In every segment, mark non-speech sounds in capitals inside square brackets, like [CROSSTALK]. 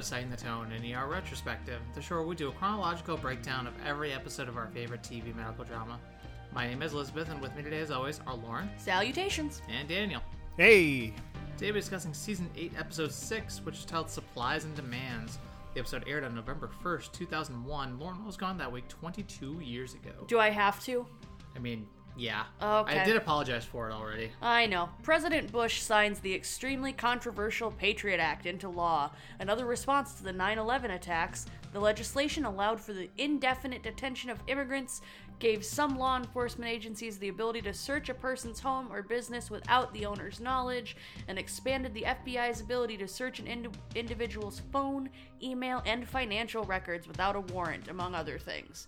episode of Setting the Tone in ER Retrospective, the show where we do a chronological breakdown of every episode of our favorite TV medical drama. My name is Elizabeth, and with me today, as always, are Lauren Salutations. and Daniel. Hey, Today we're discussing Season 8, Episode 6, which is titled Supplies and Demands. The episode aired on November 1st, 2001. Lauren was gone that week 22 years ago. Do I have to? I mean, yeah. Okay. I did apologize for it already. I know. President Bush signs the extremely controversial Patriot Act into law. Another response to the 9 11 attacks, the legislation allowed for the indefinite detention of immigrants, gave some law enforcement agencies the ability to search a person's home or business without the owner's knowledge, and expanded the FBI's ability to search an indi- individual's phone, email, and financial records without a warrant, among other things.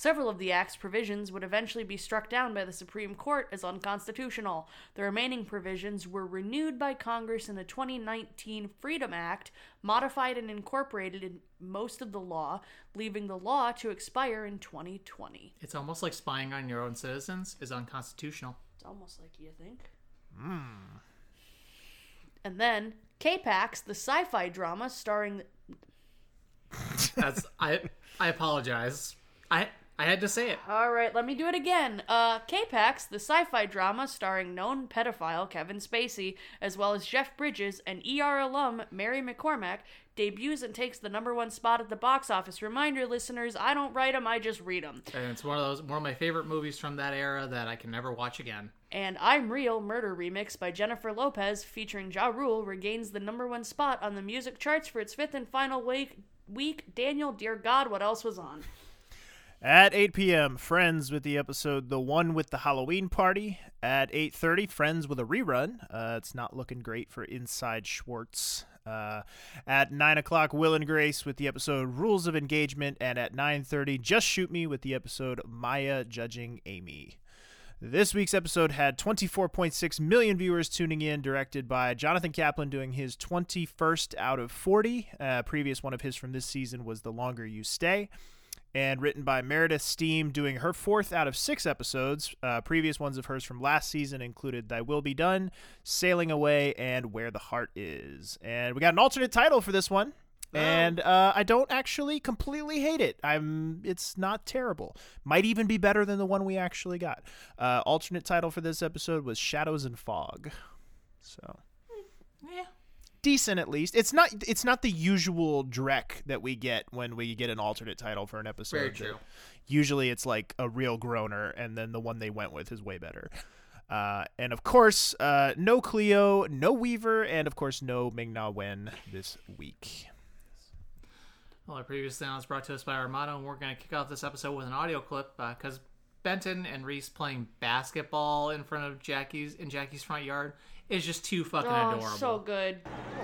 Several of the Act's provisions would eventually be struck down by the Supreme Court as unconstitutional. The remaining provisions were renewed by Congress in the 2019 Freedom Act, modified and incorporated in most of the law, leaving the law to expire in 2020. It's almost like spying on your own citizens is unconstitutional. It's almost like you think. Hmm. And then K-Pax, the sci-fi drama starring That's I I apologize. I I had to say it. All right, let me do it again. Uh, K-Pax, the sci-fi drama starring known pedophile Kevin Spacey, as well as Jeff Bridges and ER alum Mary McCormack, debuts and takes the number one spot at the box office. Reminder, listeners, I don't write them, I just read them. And it's one of those one of my favorite movies from that era that I can never watch again. And I'm Real Murder Remix by Jennifer Lopez, featuring Ja Rule, regains the number one spot on the music charts for its fifth and final week. Week, Daniel, dear God, what else was on? At 8 p.m., Friends with the episode "The One with the Halloween Party." At 8:30, Friends with a rerun. Uh, it's not looking great for Inside Schwartz. Uh, at 9 o'clock, Will and Grace with the episode "Rules of Engagement," and at 9:30, Just Shoot Me with the episode "Maya Judging Amy." This week's episode had 24.6 million viewers tuning in, directed by Jonathan Kaplan doing his 21st out of 40. Uh, previous one of his from this season was The Longer You Stay. And written by Meredith Stiehm doing her fourth out of six episodes. Uh, previous ones of hers from last season included Thy Will Be Done, Sailing Away, and Where the Heart Is. And we got an alternate title for this one. And uh, I don't actually completely hate it. I'm. It's not terrible. Might even be better than the one we actually got. Uh, alternate title for this episode was Shadows and Fog. So Yeah. Decent at least. It's not. It's not the usual dreck that we get when we get an alternate title for an episode. Very true. Usually it's like a real groaner, and then the one they went with is way better. Uh, and of course, uh, no Cleo, no Weaver, and of course no Ming Na Wen this week. Well, our previous sound was brought to us by Armado, and we're going to kick off this episode with an audio clip because Benton and Reese playing basketball in front of Jackie's in Jackie's front yard is just too fucking Oh, adorable. so good.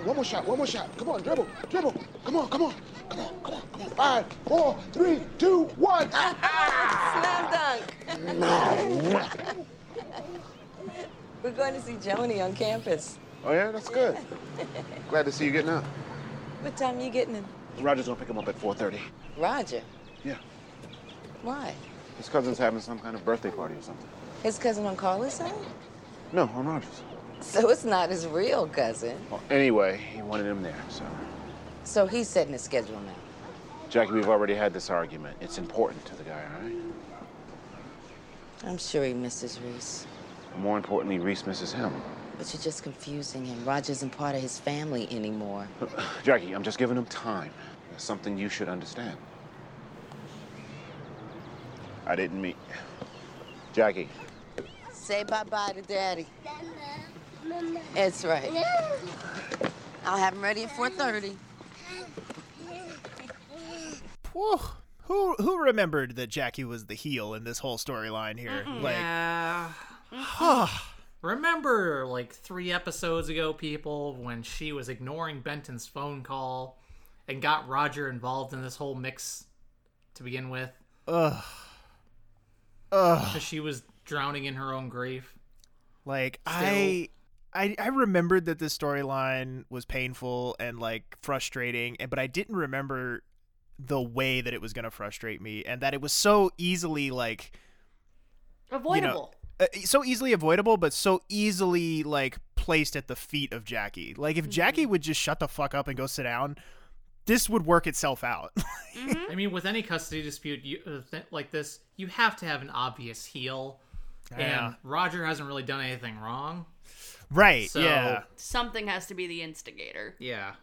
One more shot, one more shot. Come on, dribble, dribble. Come on, come on, come on, come on, come on. Five, four, three, two, one. Ah! [LAUGHS] Slam dunk. [LAUGHS] We're going to see Joni on campus. Oh yeah, that's good. Glad to see you getting up. What time you getting in? Roger's gonna pick him up at 4:30. Roger. Yeah. Why? His cousin's having some kind of birthday party or something. His cousin on Carla's side? No, on Roger's. [LAUGHS] So it's not his real cousin. Well, anyway, he wanted him there, so. So he's setting the schedule now. Jackie, we've already had this argument. It's important to the guy, all right? I'm sure he misses Reese. More importantly, Reese misses him. But you're just confusing him. Roger isn't part of his family anymore. [LAUGHS] Jackie, I'm just giving him time. That's something you should understand. I didn't meet. Jackie, Say bye-bye to Daddy. That's right. I'll have him ready at 4.30. Whew. Who who remembered that Jackie was the heel in this whole storyline here? Mm-hmm. Like, Yeah. [SIGHS] Mm-hmm. Remember, like three episodes ago, people, when she was ignoring Benton's phone call and got Roger involved in this whole mix to begin with? ugh, ugh. Because she was drowning in her own grief. Like I, I, I remembered that this storyline was painful and like frustrating, and but I didn't remember the way that it was going to frustrate me, and that it was so easily like Avoidable. uh, so easily avoidable, but so easily like placed at the feet of Jackie. Like if Jackie would just shut the fuck up and go sit down, this would work itself out. [LAUGHS] I mean, with any custody dispute you, uh, th- like this, you have to have an obvious heel. Yeah. And Roger hasn't really done anything wrong. Right? So- yeah. Something has to be the instigator. Yeah.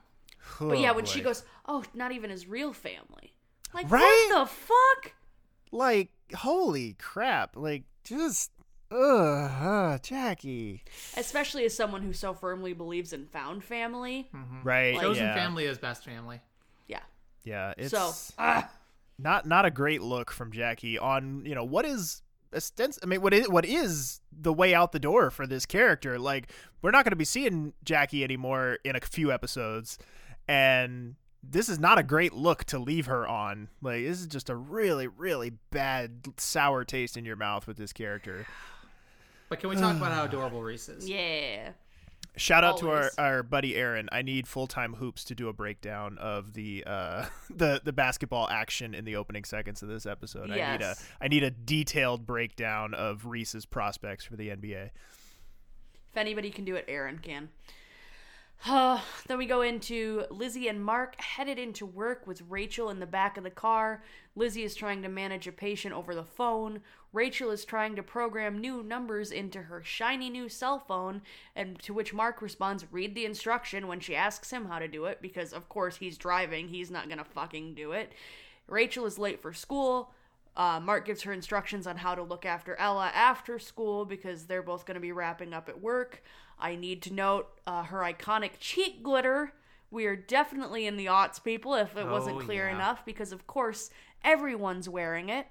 But yeah, Oh, when she goes, "Oh, not even his real family." Like Right? what the fuck? like, holy crap! Like, just, ugh, uh, Jackie. Especially as someone who so firmly believes in found family. Right? Chosen yeah. family is best family. Yeah. Yeah, it's So, ah, not not a great look from Jackie on you know what is ostens- I mean what is what is the way out the door for this character? Like we're not going to be seeing Jackie anymore in a few episodes, and this is not a great look to leave her on. Like this is just a really really bad sour taste in your mouth with this character. But can we talk about how adorable Reese is? [SIGHS] yeah. Shout out to our, our buddy Aaron. I need full time hoops to do a breakdown of the uh, [LAUGHS] the the basketball action in the opening seconds of this episode. I need a Yes. I need a detailed breakdown of Reese's prospects for the NBA. If anybody can do it, Aaron can. Then we go into Lizzie and Mark headed into work with Rachel in the back of the car. Lizzie is trying to manage a patient over the phone. Rachel is trying to program new numbers into her shiny new cell phone, and to which Mark responds, Read the instruction when she asks him how to do it, because of course he's driving, he's not gonna fucking do it. Rachel is late for school. Uh, Mark gives her instructions on how to look after Ella after school because they're both going to be wrapping up at work. I need to note uh, her iconic cheek glitter. We are definitely in the aughts, people, if it wasn't Oh, clear yeah. enough, because of course everyone's wearing it.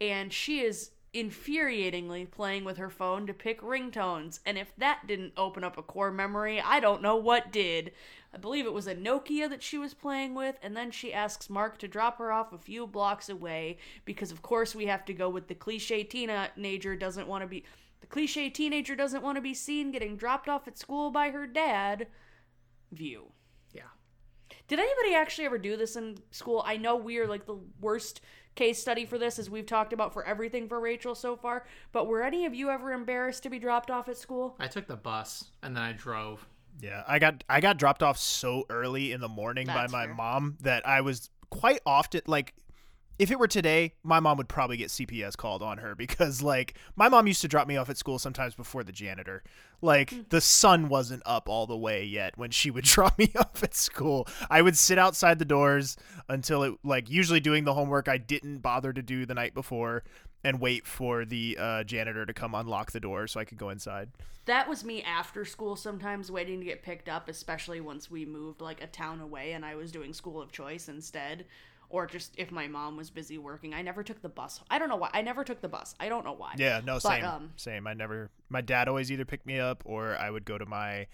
And she is infuriatingly playing with her phone to pick ringtones. And if that didn't open up a core memory, I don't know what did. I believe it was a Nokia that she was playing with, and then she asks Mark to drop her off a few blocks away because, of course, we have to go with the cliche teenager doesn't want to be. The cliche teenager doesn't want to be seen getting dropped off at school by her dad. View. Yeah. Did anybody actually ever do this in school? I know we are like the worst case study for this, as we've talked about for everything for Rachel so far. But were any of you ever embarrassed to be dropped off at school? I took the bus and then I drove. Yeah, I got I got dropped off so early in the morning That's by my fair. mom that I was quite often like if it were today, my mom would probably get CPS called on her [LAUGHS] because like my mom used to drop me off at school sometimes before the janitor. Like mm. the sun wasn't up all the way yet when she would [LAUGHS] drop me [LAUGHS] off at school. I would sit outside the doors until it like usually doing the homework I didn't bother to do the night before and wait for the uh, janitor to come unlock the door so I could go inside. That was me after school sometimes waiting to get picked up, especially once we moved like a town away and I was doing school of choice instead. Or just if my mom was busy working. I never took the bus. I don't know why. I never took the bus. I don't know why. Yeah, no, But, same, um, same. I never. My dad always either picked me up or I would go to my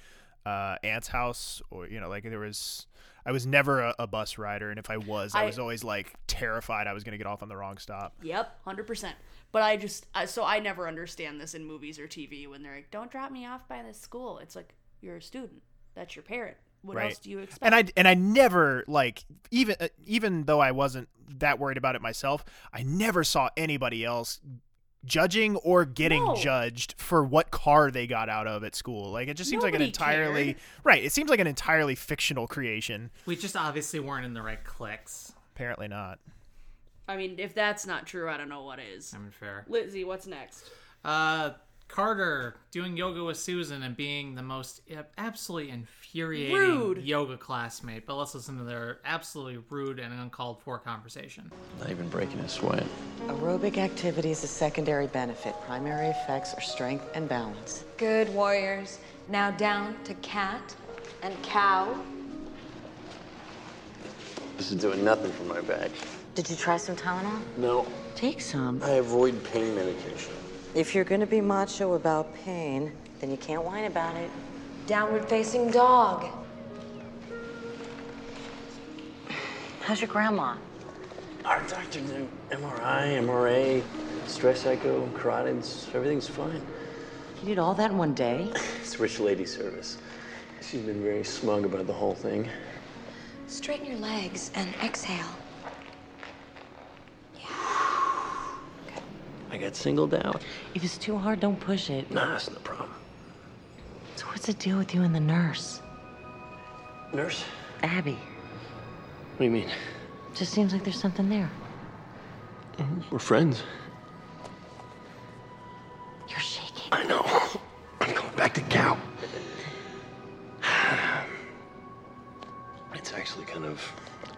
uh, aunt's house, or you know, like there was. I was never a, a bus rider, and if I was, I, I- was always like terrified I was gonna get off on the wrong stop. Yep, hundred percent. But I just I, so I never understand this in movies or TV when they're like, "Don't drop me off by the school." It's like you're a student. That's your parent. What Right. else do you expect? And I and I never like even uh, even though I wasn't that worried about it myself, I never saw anybody else judging or getting No. judged for what car they got out of at school. Like it just seems like an entirely cared. right. It seems like an entirely fictional creation. We just obviously weren't in the right clicks. Apparently not. I mean, if that's not true, I don't know what is. I mean, fair. Lizzie, what's next? Uh, Carter doing yoga with Susan and being the most absolutely infuriating Rude. yoga classmate. But let's listen to their absolutely rude and uncalled for conversation. Not even breaking a sweat. Aerobic activity is a secondary benefit. Primary effects are strength and balance. Good warriors. Now down to cat and cow. This is doing nothing for my back. Did you try some Tylenol? No, Take some. I avoid pain medication. If you're going to be macho about pain, then you can't whine about it. Downward facing dog. How's your grandma? Our doctor did MRI, MRA, stress echo, carotids. Everything's fine. You did all that in one day? [LAUGHS] It's rich lady service. She's been very smug about the whole thing. Straighten your legs and exhale. Yeah. Good. I got singled out. If it's too hard, don't push it. Nah, that's no problem. What's the deal with you and the nurse? Nurse, Abby. What do you mean? Just seems like there's something there. Mm-hmm. We're friends. You're shaking. I know. I'm going back to Cal. It's actually kind of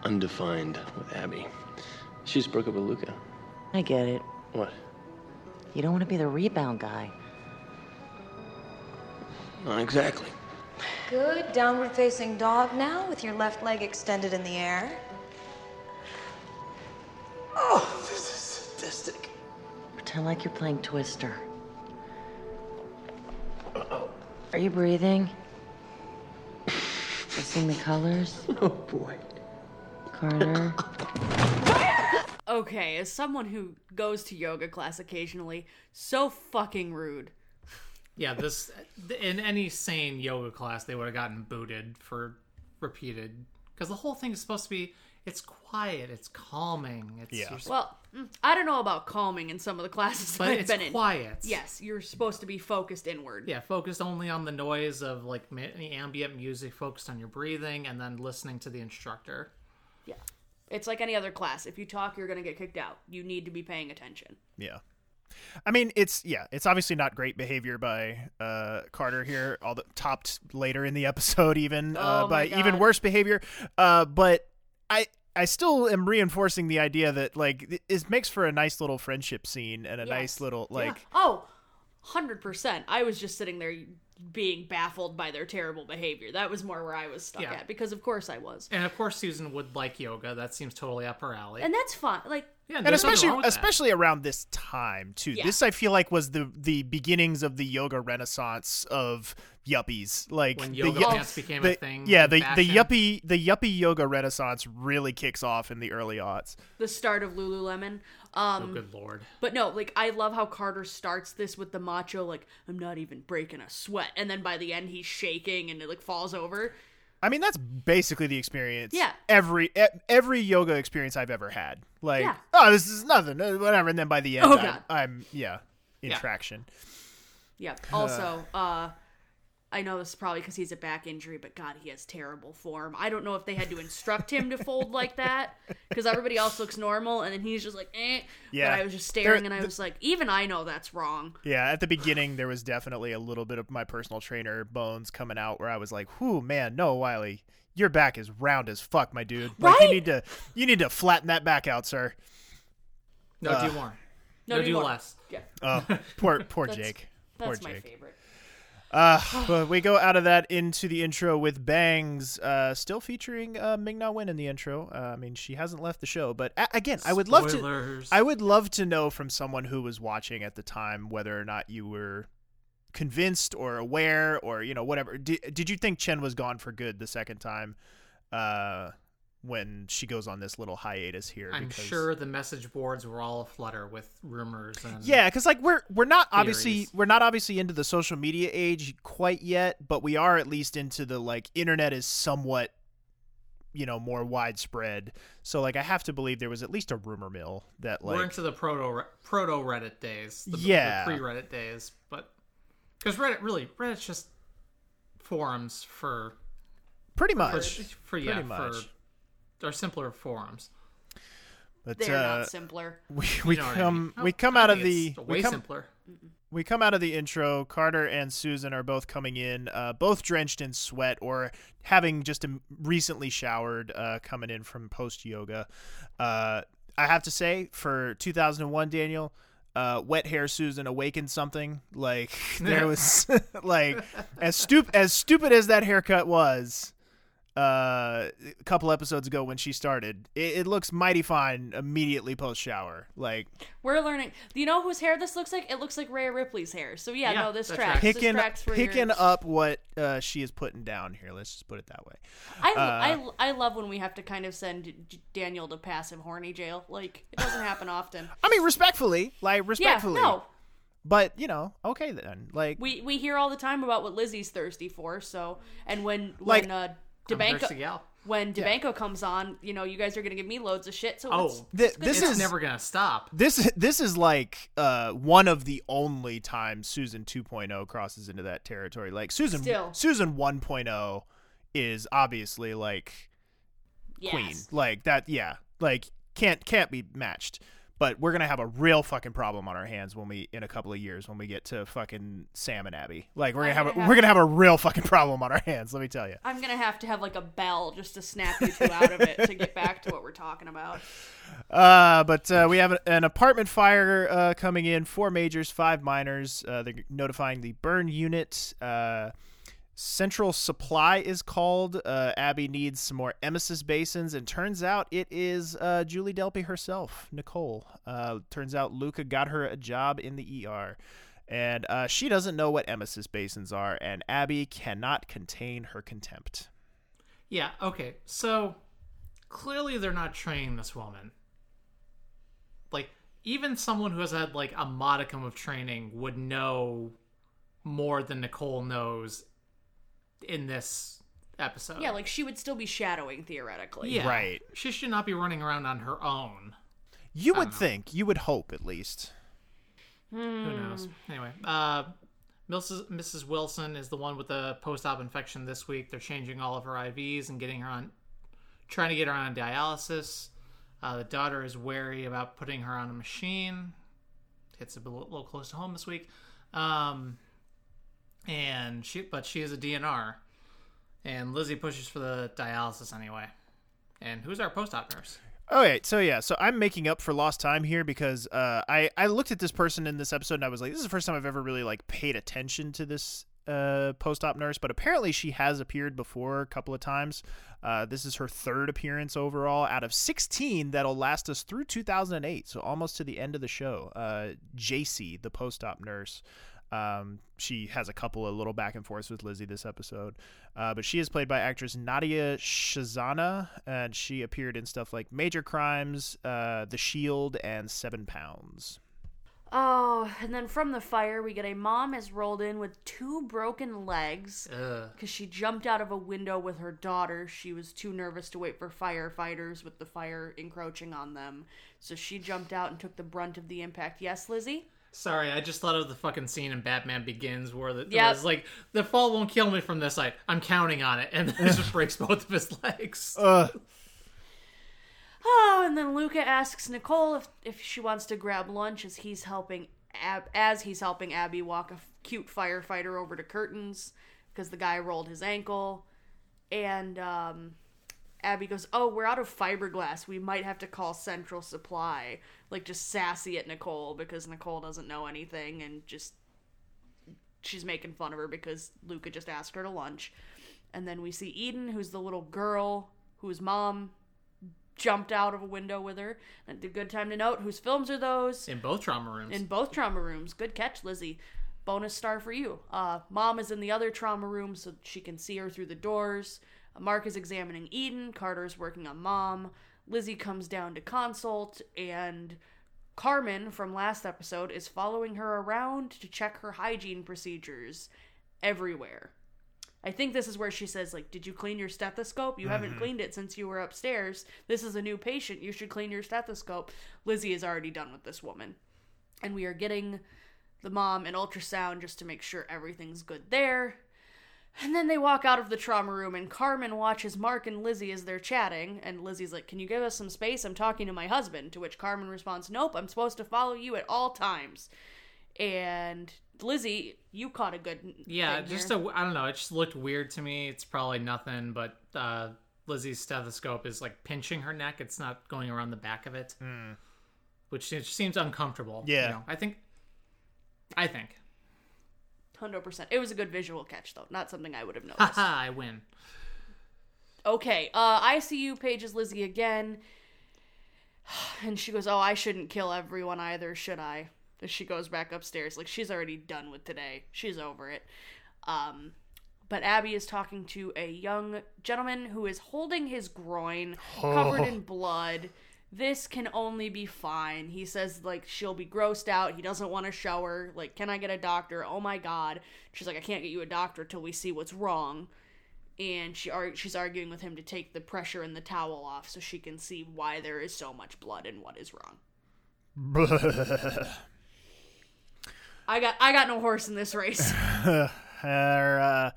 undefined with Abby. She just broke up with Luca. I get it. What? You don't want to be the rebound guy. Not exactly. Good downward facing dog now with your left leg extended in the air. Oh, this is sadistic. Pretend like you're playing Twister. Uh-oh. Are you breathing? You seeing the colors? [LAUGHS] Oh boy. Carter? Okay, as someone who goes to yoga class occasionally, so fucking rude. Yeah, this in any sane yoga class they would have gotten booted for repeated because the whole thing is supposed to be it's quiet, it's calming, it's Yeah. you're, Well, mm, I don't know about calming in some of the classes but I've it's been in. It's quiet. Yes, you're supposed to be focused inward. Yeah, focused only on the noise of like any ambient music, focused on your breathing, and then listening to the instructor. Yeah. It's like any other class. If you talk, you're going to get kicked out. You need to be paying attention. Yeah. I mean, it's yeah, it's obviously not great behavior by uh, Carter here. All the topped later in the [LAUGHS] episode, even uh, Oh by even worse behavior. Uh, but I I still am reinforcing the idea that like it, makes for a nice little friendship scene and a Yes. nice little like Oh, 100%. I was just sitting there being baffled by their terrible behavior. That was more where I was stuck Yeah. at because of course I was. And of course, Susan would like yoga. That seems totally up her alley. And that's fun. Like yeah, and there's nothing especially that. especially around this time too. Yeah. This I feel like was the the beginnings of the yoga renaissance of yuppies. Like when yoga yu- pants became the- a thing. Yeah, in the the yuppie the yuppie yoga renaissance really kicks off in the early aughts. the start of Lululemon. Oh, Um good lord. but no, like I love how Carter starts this with the macho like I'm not even breaking a sweat and then by the end he's shaking and it like falls over. I mean, that's basically the experience. Yeah. Every every yoga experience I've ever had. Like, Yeah. oh, this is nothing, uh, whatever. And then by the end, Oh, I'm, God. I'm yeah in Yeah. traction. Yeah. Also, [SIGHS] uh I know this is probably because he's a back injury, but God, he has terrible form. I don't know if they had to instruct him to fold like that because everybody else looks normal, and then he's just like, eh. Yeah. But I was just staring, There- and I the- was like, even I know that's wrong. Yeah, at the beginning, there was definitely a little bit of my personal trainer bones coming out, where I was like, "Whoo, man, no, Wiley, your back is round as fuck, my dude. Like, you need to you need to flatten that back out, sir." No, Uh, do more. No, No, do do more. less. Yeah, Oh, poor poor [LAUGHS] That's- Jake. Poor that's my Jake. favorite. Uh, but [SIGHS] we go out of that into the intro with Bangs, uh, still featuring uh, Ming Na Wen in the intro. Uh, I mean, she hasn't left the show, but a- again, I would love to. I would love to know from someone who was watching at the time whether or not you were convinced or aware or you know whatever. Did, did you think Chen was gone for good the second time? Uh, when she goes on this little hiatus here, I'm because- sure the message boards were all aflutter with rumors and Yeah, because like we're we're not obviously we're not obviously into the social media age quite yet, but we are at least into the like internet is somewhat you know more widespread. So like I have to believe there was at least a rumor mill that like we're into the proto proto Reddit days. The, Yeah. pre Reddit days, but because Reddit really Reddit's just forums for pretty for, much for yeah pretty much. for or simpler forums. But They're uh, not simpler. we we You know what I come mean. we Oh, come I out of the it's we way come simpler. we come out of the intro. Carter and Susan are both coming in, uh, both drenched in sweat or having just recently showered, uh, coming in from post yoga. Uh, I have to say, for 2001, Daniel, uh, wet hair Susan awakened something. Like [LAUGHS] there [LAUGHS] was, [LAUGHS] like as stupid as stupid as that haircut was. Uh, a couple episodes ago when she started, it, it looks mighty fine immediately post shower. Like We're learning. Do you know whose hair this looks like? It looks like Rhea Ripley's hair. So yeah, Yeah, no, this that tracks. tracks. picking this tracks for picking your... up what uh, she is putting down here. Let's just put it that way. I, uh, I, I love when we have to kind of send Daniel to passive horny jail. Like it doesn't happen often. [LAUGHS] I mean, respectfully, like Yeah, respectfully. no. But you know, okay then. Like, We we hear all the time about what Lizzie's thirsty for. So and when Like- when uh, a thirsty Dubenko gal. when Dubenko comes on, you know, you guys are gonna give me loads of shit. So Oh, it's, Th- good this to know. It's is- never gonna stop. this this is like uh, one of the only times Susan 2.0 crosses into that territory. Like Susan Still. Susan 1.0 is obviously like queen. Like that, yeah. Like can't can't be matched. But we're gonna have a real fucking problem on our hands when we in a couple of years when we get to fucking Sam and Abby. Like we're gonna have, a, gonna have- we're gonna have a real fucking problem on our hands. Let me tell you. I'm gonna have to have like a bell just to snap you two out of it to get back to what we're talking about. [LAUGHS] Uh, but uh, we have a- an apartment fire uh, coming in. Four majors, five minors. Uh, they're notifying the burn unit. Central Supply is called. Uh, Abby needs some more emesis basins, and turns out it is uh, Julie Delpy herself, Nicole. Uh, turns out Luca got her a job in the ER, and uh, she doesn't know what emesis basins are, and Abby cannot contain her contempt. Yeah, okay. So clearly they're not training this woman. Like even someone who has had like a modicum of training would know more than Nicole knows in this episode. Yeah, like she would still be shadowing theoretically. yeah. Right. She should not be running around on her own. You would think, you would hope at least. Who knows? Anyway, uh, Mrs. Mrs. Wilson is the one with the post-op infection this week. They're changing all of her IVs and getting her on, trying to get her on dialysis. Uh, the daughter is wary about putting her on a machine. Hits a little, little close to home this week, um, and she, but she is a DNR, and Lizzie pushes for the dialysis anyway. And who's our post-op nurse? Okay, so yeah, so I'm making up for lost time here because uh, I I looked at this person in this episode and I was like, this is the first time I've ever really like paid attention to this uh, post-op nurse, but apparently she has appeared before a couple of times. Uh, this is her third appearance overall out of 16 that'll last us through 2008, so almost to the end of the show. Uh, JC, the post-op nurse. Um, she has a couple of little back and forths with Lizzie this episode, uh, but she is played by actress Nadia Shazana, and she appeared in stuff like Major Crimes, uh, The Shield, and Seven Pounds. Oh, and then from the fire, we get a mom has rolled in with two broken legs because she jumped out of a window with her daughter. She was too nervous to wait for firefighters with the fire encroaching on them. So she jumped out and took the brunt of the impact. Yes, Lizzie? Sorry, I just thought of the fucking scene in Batman Begins where the, it Yep. was like the fall won't kill me from this side. I'm counting on it, and then it just [LAUGHS] breaks both of his legs. Uh, Oh, and then Luca asks Nicole if, if she wants to grab lunch as he's helping Ab- as he's helping Abby walk a f- cute firefighter over to curtains because the guy rolled his ankle, and um, Abby goes, "Oh, we're out of fiberglass. We might have to call Central Supply." Like just sassy at Nicole because Nicole doesn't know anything and just she's making fun of her because Luca just asked her to lunch. And then we see Eden, who's the little girl whose mom jumped out of a window with her. And a good time to note whose films are those? in both trauma rooms. In both trauma rooms. Good catch, Lizzie. Bonus star for you. Uh, Mom is in the other trauma room so she can see her through the doors. Mark is examining Eden. Carter's working on Mom. Lizzie comes down to consult, and Carmen from last episode is following her around to check her hygiene procedures everywhere. I think this is where she says, like, did you clean your stethoscope? You haven't mm-hmm. cleaned it since you were upstairs. This is a new patient. You should clean your stethoscope. Lizzie is already done with this woman. And we are getting the mom an ultrasound just to make sure everything's good there. And then they walk out of the trauma room, and Carmen watches Mark and Lizzie as they're chatting. And Lizzie's like, Can you give us some space? I'm talking to my husband. To which Carmen responds, Nope, I'm supposed to follow you at all times. And Lizzie, you caught a good. yeah, thing just here. a, I don't know. It just looked weird to me. It's probably nothing, but uh, Lizzie's stethoscope is like pinching her neck. It's not going around the back of it, which it seems uncomfortable. you Yeah. know. I think. I think. Hundred percent. It was a good visual catch, though. Not something I would have noticed. Haha, I win. okay. Uh, ICU pages Lizzie again, [SIGHS] and she goes, "Oh, I shouldn't kill everyone either, should I?" As she goes back upstairs, like she's already done with today. She's over it. Um, but Abby is talking to a young gentleman who is holding his groin, covered in blood. This can only be fine. He says like she'll be grossed out. He doesn't want to show her. Like, can I get a doctor? Oh my god. She's like, I can't get you a doctor till we see what's wrong. And she ar- she's arguing with him to take the pressure in the towel off so she can see why there is so much blood and what is wrong. [LAUGHS] I got I got no horse in this race. [LAUGHS] our uh,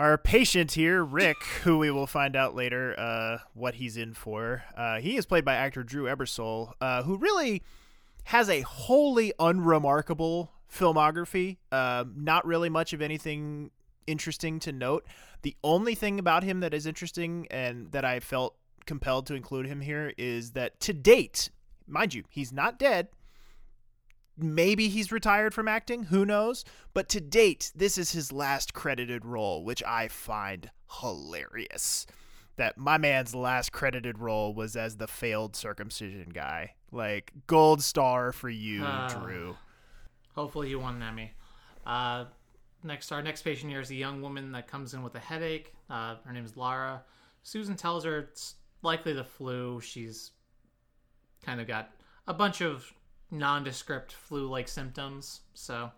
our patient here, Rick, who we will find out later uh, what he's in for. Uh, he is played by actor Drew Ebersol, uh, who really has a wholly unremarkable filmography. Uh, not really much of anything interesting to note. The only thing about him that is interesting and that I felt compelled to include him here is that to date, mind you, he's not dead. Maybe he's retired from acting, who knows? But to date, this is his last credited role, which I find hilarious. That my man's last credited role was as the failed circumcision guy. Like, gold star for you, Ah. Drew. Hopefully, he won an Emmy. Uh, next, our next patient here is a young woman that comes in with a headache. Uh, her name is Lara. Susan tells her it's likely the flu. She's kind of got a bunch of nondescript flu-like symptoms. So,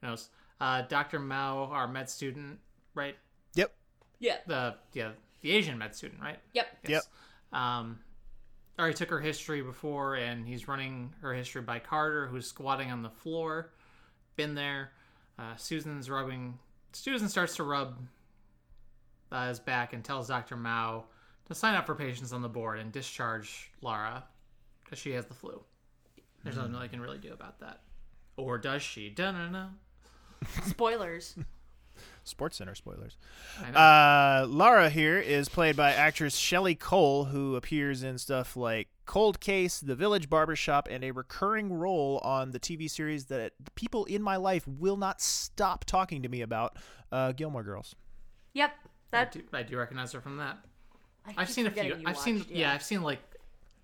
who knows? Uh, Dr. Mao, our med student, right? Yep. Yeah. The yeah, the Asian med student, right? Yep. Yep. Um, already took her history before, and he's running her history by Carter, who's squatting on the floor. Been there. Uh, Susan's rubbing. Susan starts to rub uh, his back and tells Dr. Mao to sign up for patients on the board and discharge Lara because she has the flu. There's nothing I can really do about that. Or does she? Dun-dun-dun. Spoilers. [LAUGHS] Sports Center spoilers. I. Uh, Lara here is played by actress Shelley Cole, who appears in stuff like Cold Case, The Village Barbershop, and a recurring role on the TV series that people in my life will not stop talking to me about, uh, Gilmore Girls. Yep. I That do, I do recognize her from that. I I've seen a few. I've seen watched, yeah. I've seen like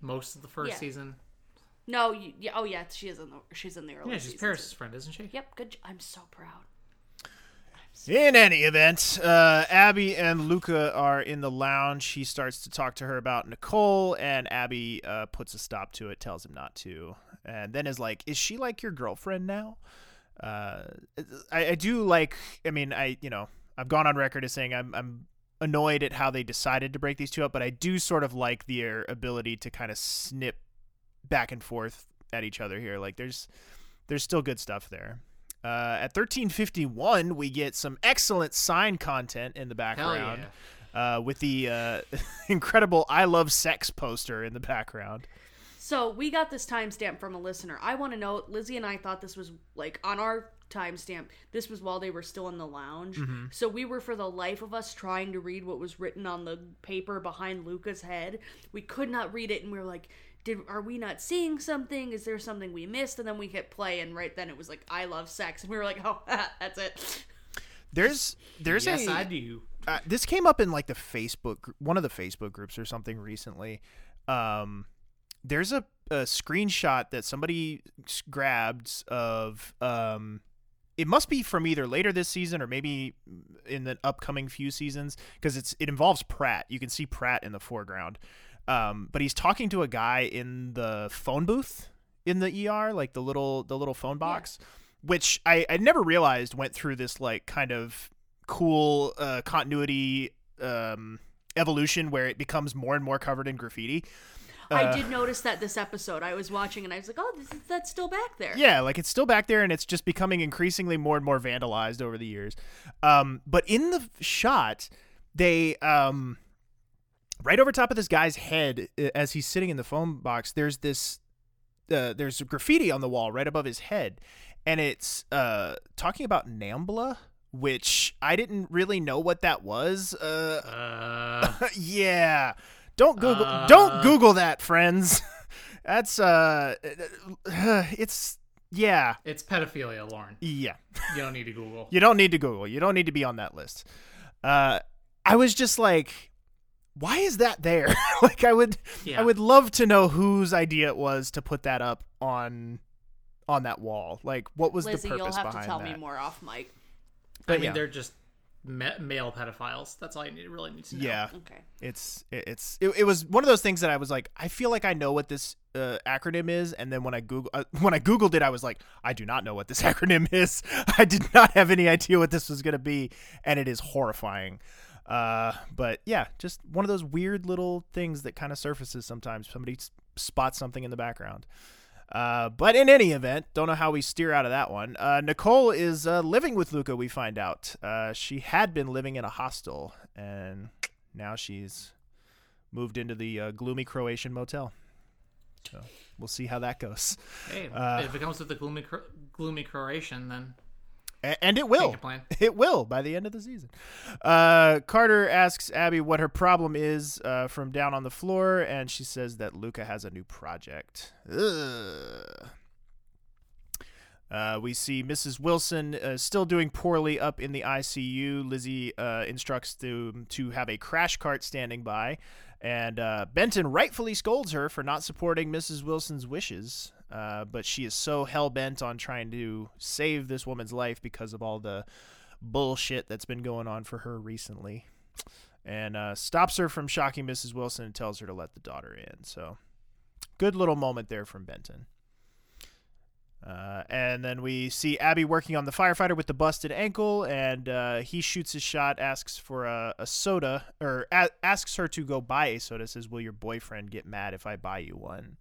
most of the first Yeah. season. No, you, yeah, oh yeah, she is in the she's in the early Yeah, she's seasons. Paris' friend, isn't she? Yep, good. j- I'm so proud. In any event, uh, Abby and Luca are in the lounge. He starts to talk to her about Nicole, and Abby uh, puts a stop to it, tells him not to, and then is like, "Is she like your girlfriend now?" Uh, I, I do like. I mean, I you know I've gone on record as saying I'm I'm annoyed at how they decided to break these two up, but I do sort of like their ability to kind of snip back and forth at each other here. Like there's there's still good stuff there. Uh, at 1351, we get some excellent sign content in the background uh, with the uh, [LAUGHS] incredible "I love sex" poster in the background. So we got this timestamp from a listener. I want to know, Lizzie and I thought this was like on our timestamp. This was while they were still in the lounge. Mm-hmm. So we were for the life of us trying to read what was written on the paper behind Luca's head. We could not read it, and we were like, "Did are we not seeing something? Is there something we missed?" And then we hit play, and right then it was like, "I love sex," and we were like, "Oh, [LAUGHS] that's it." There's there's yes, a I do. uh, this came up in like the Facebook one of the Facebook groups or something recently. Um, there's a, a screenshot that somebody grabbed of um, it must be from either later this season or maybe in the upcoming few seasons because it's it involves Pratt. You can see Pratt in the foreground, um, but he's talking to a guy in the phone booth in the ER, like the little the little phone box, which I I never realized went through this like kind of cool uh, continuity um, evolution where it becomes more and more covered in graffiti. I did notice that this episode. I was watching, and I was like, "Oh, this is, that's still back there." Yeah, like it's still back there and it's just becoming increasingly more and more vandalized over the years. Um, but in the shot, they um, right over top of this guy's head uh, as he's sitting in the phone box, there's this uh, there's graffiti on the wall right above his head, and it's uh, talking about Nambla, which I didn't really know what that was. Uh, Uh, [LAUGHS] yeah. Don't Google don't Google that, friends. [LAUGHS] That's uh it's yeah. it's pedophilia, Lauren. Yeah. You don't need to Google. [LAUGHS] You don't need to Google. You don't need to be on that list. Uh I was just like why is that there? [LAUGHS] like I would Yeah. I would love to know whose idea it was to put that up on on that wall. Like what was Lizzie, the you'll purpose have to tell that? me more off mic. I mean, yeah. they're just ma- male pedophiles. That's all you need, really need to know. Yeah. Okay. It's it- it's it, it was one of those things that I was like I feel like I know what this uh, acronym is and then when I google uh, [LAUGHS] when I googled it I was like I do not know what this [LAUGHS] acronym is. I did not have any idea what this was going to be and it is horrifying. Uh but yeah, just one of those weird little things that kind of surfaces sometimes somebody s- spots something in the background. Uh, but in any event, don't know how we steer out of that one. Uh, Nicole is uh, living with Luca. We find out uh, she had been living in a hostel, and now she's moved into the uh, gloomy Croatian motel. So we'll see how that goes. Hey, Uh, if it comes with the gloomy, gloomy Croatian, then and it will. [LAUGHS] It will by the end of the season. Uh, Carter asks Abby what her problem is uh, from down on the floor, and she says that Luca has a new project. Uh, we see Mrs. Wilson uh, still doing poorly up in the ICU. Lizzie uh, instructs to to have a crash cart standing by, and uh, Benton rightfully scolds her for not supporting Mrs. Wilson's wishes. Uh, but she is so hell bent on trying to save this woman's life because of all the bullshit that's been going on for her recently, and uh, stops her from shocking Mrs. Wilson and tells her to let the daughter in. So, good little moment there from Benton. Uh, and then we see Abby working on the firefighter with the busted ankle, and uh, he shoots his shot, asks for a, a soda, or a- asks her to go buy a soda. Says, "Will your boyfriend get mad if I buy you one?"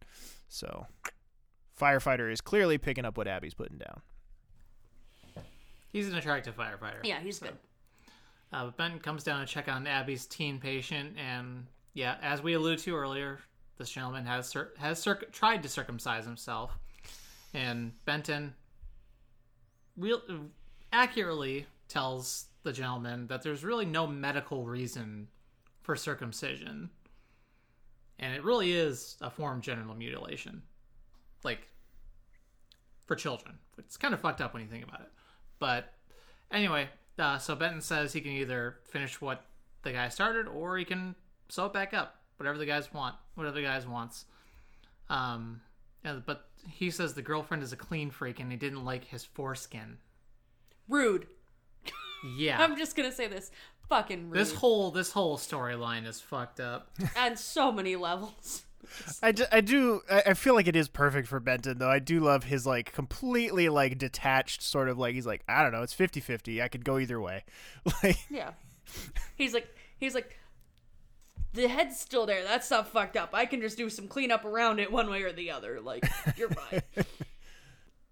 So, firefighter is clearly picking up what Abby's putting down. he's an attractive firefighter. Yeah, he's good. Uh, but Benton comes down to check on Abby's teen patient, and yeah, as we alluded to earlier, this gentleman has cir- has circ- tried to circumcise himself, and Benton real accurately tells the gentleman that there's really no medical reason for circumcision, and it really is a form of genital mutilation, like for children. It's kind of fucked up when you think about it, but anyway, uh, so Benton says he can either finish what the guy started or he can sew it back up, whatever the guys want, whatever the guys wants. Um, yeah, but he says the girlfriend is a clean freak and he didn't like his foreskin. Rude. Yeah, [LAUGHS] I'm just gonna say this. Fucking rude. this whole this whole storyline is fucked up. [LAUGHS] on so many levels. I, ju- I do I I feel like it is perfect for Benton though. I do love his like completely like detached sort of like he's like I don't know, it's 50-50. I could go either way. [LAUGHS] Like Yeah. He's like he's like the head's still there. That's not fucked up. I can just do some cleanup around it one way or the other. Like, you're fine. [LAUGHS]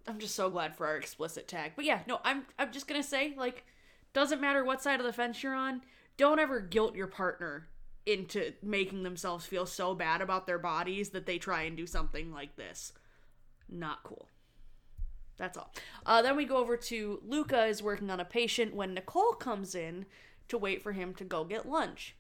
I'm just so glad for our explicit tag. But yeah, no, I'm I'm just gonna say, like, doesn't matter what side of the fence you're on, don't ever guilt your partner into making themselves feel so bad about their bodies that they try and do something like this. Not cool. That's all. Uh, then we go over to Luca is working on a patient when Nicole comes in to wait for him to go get lunch.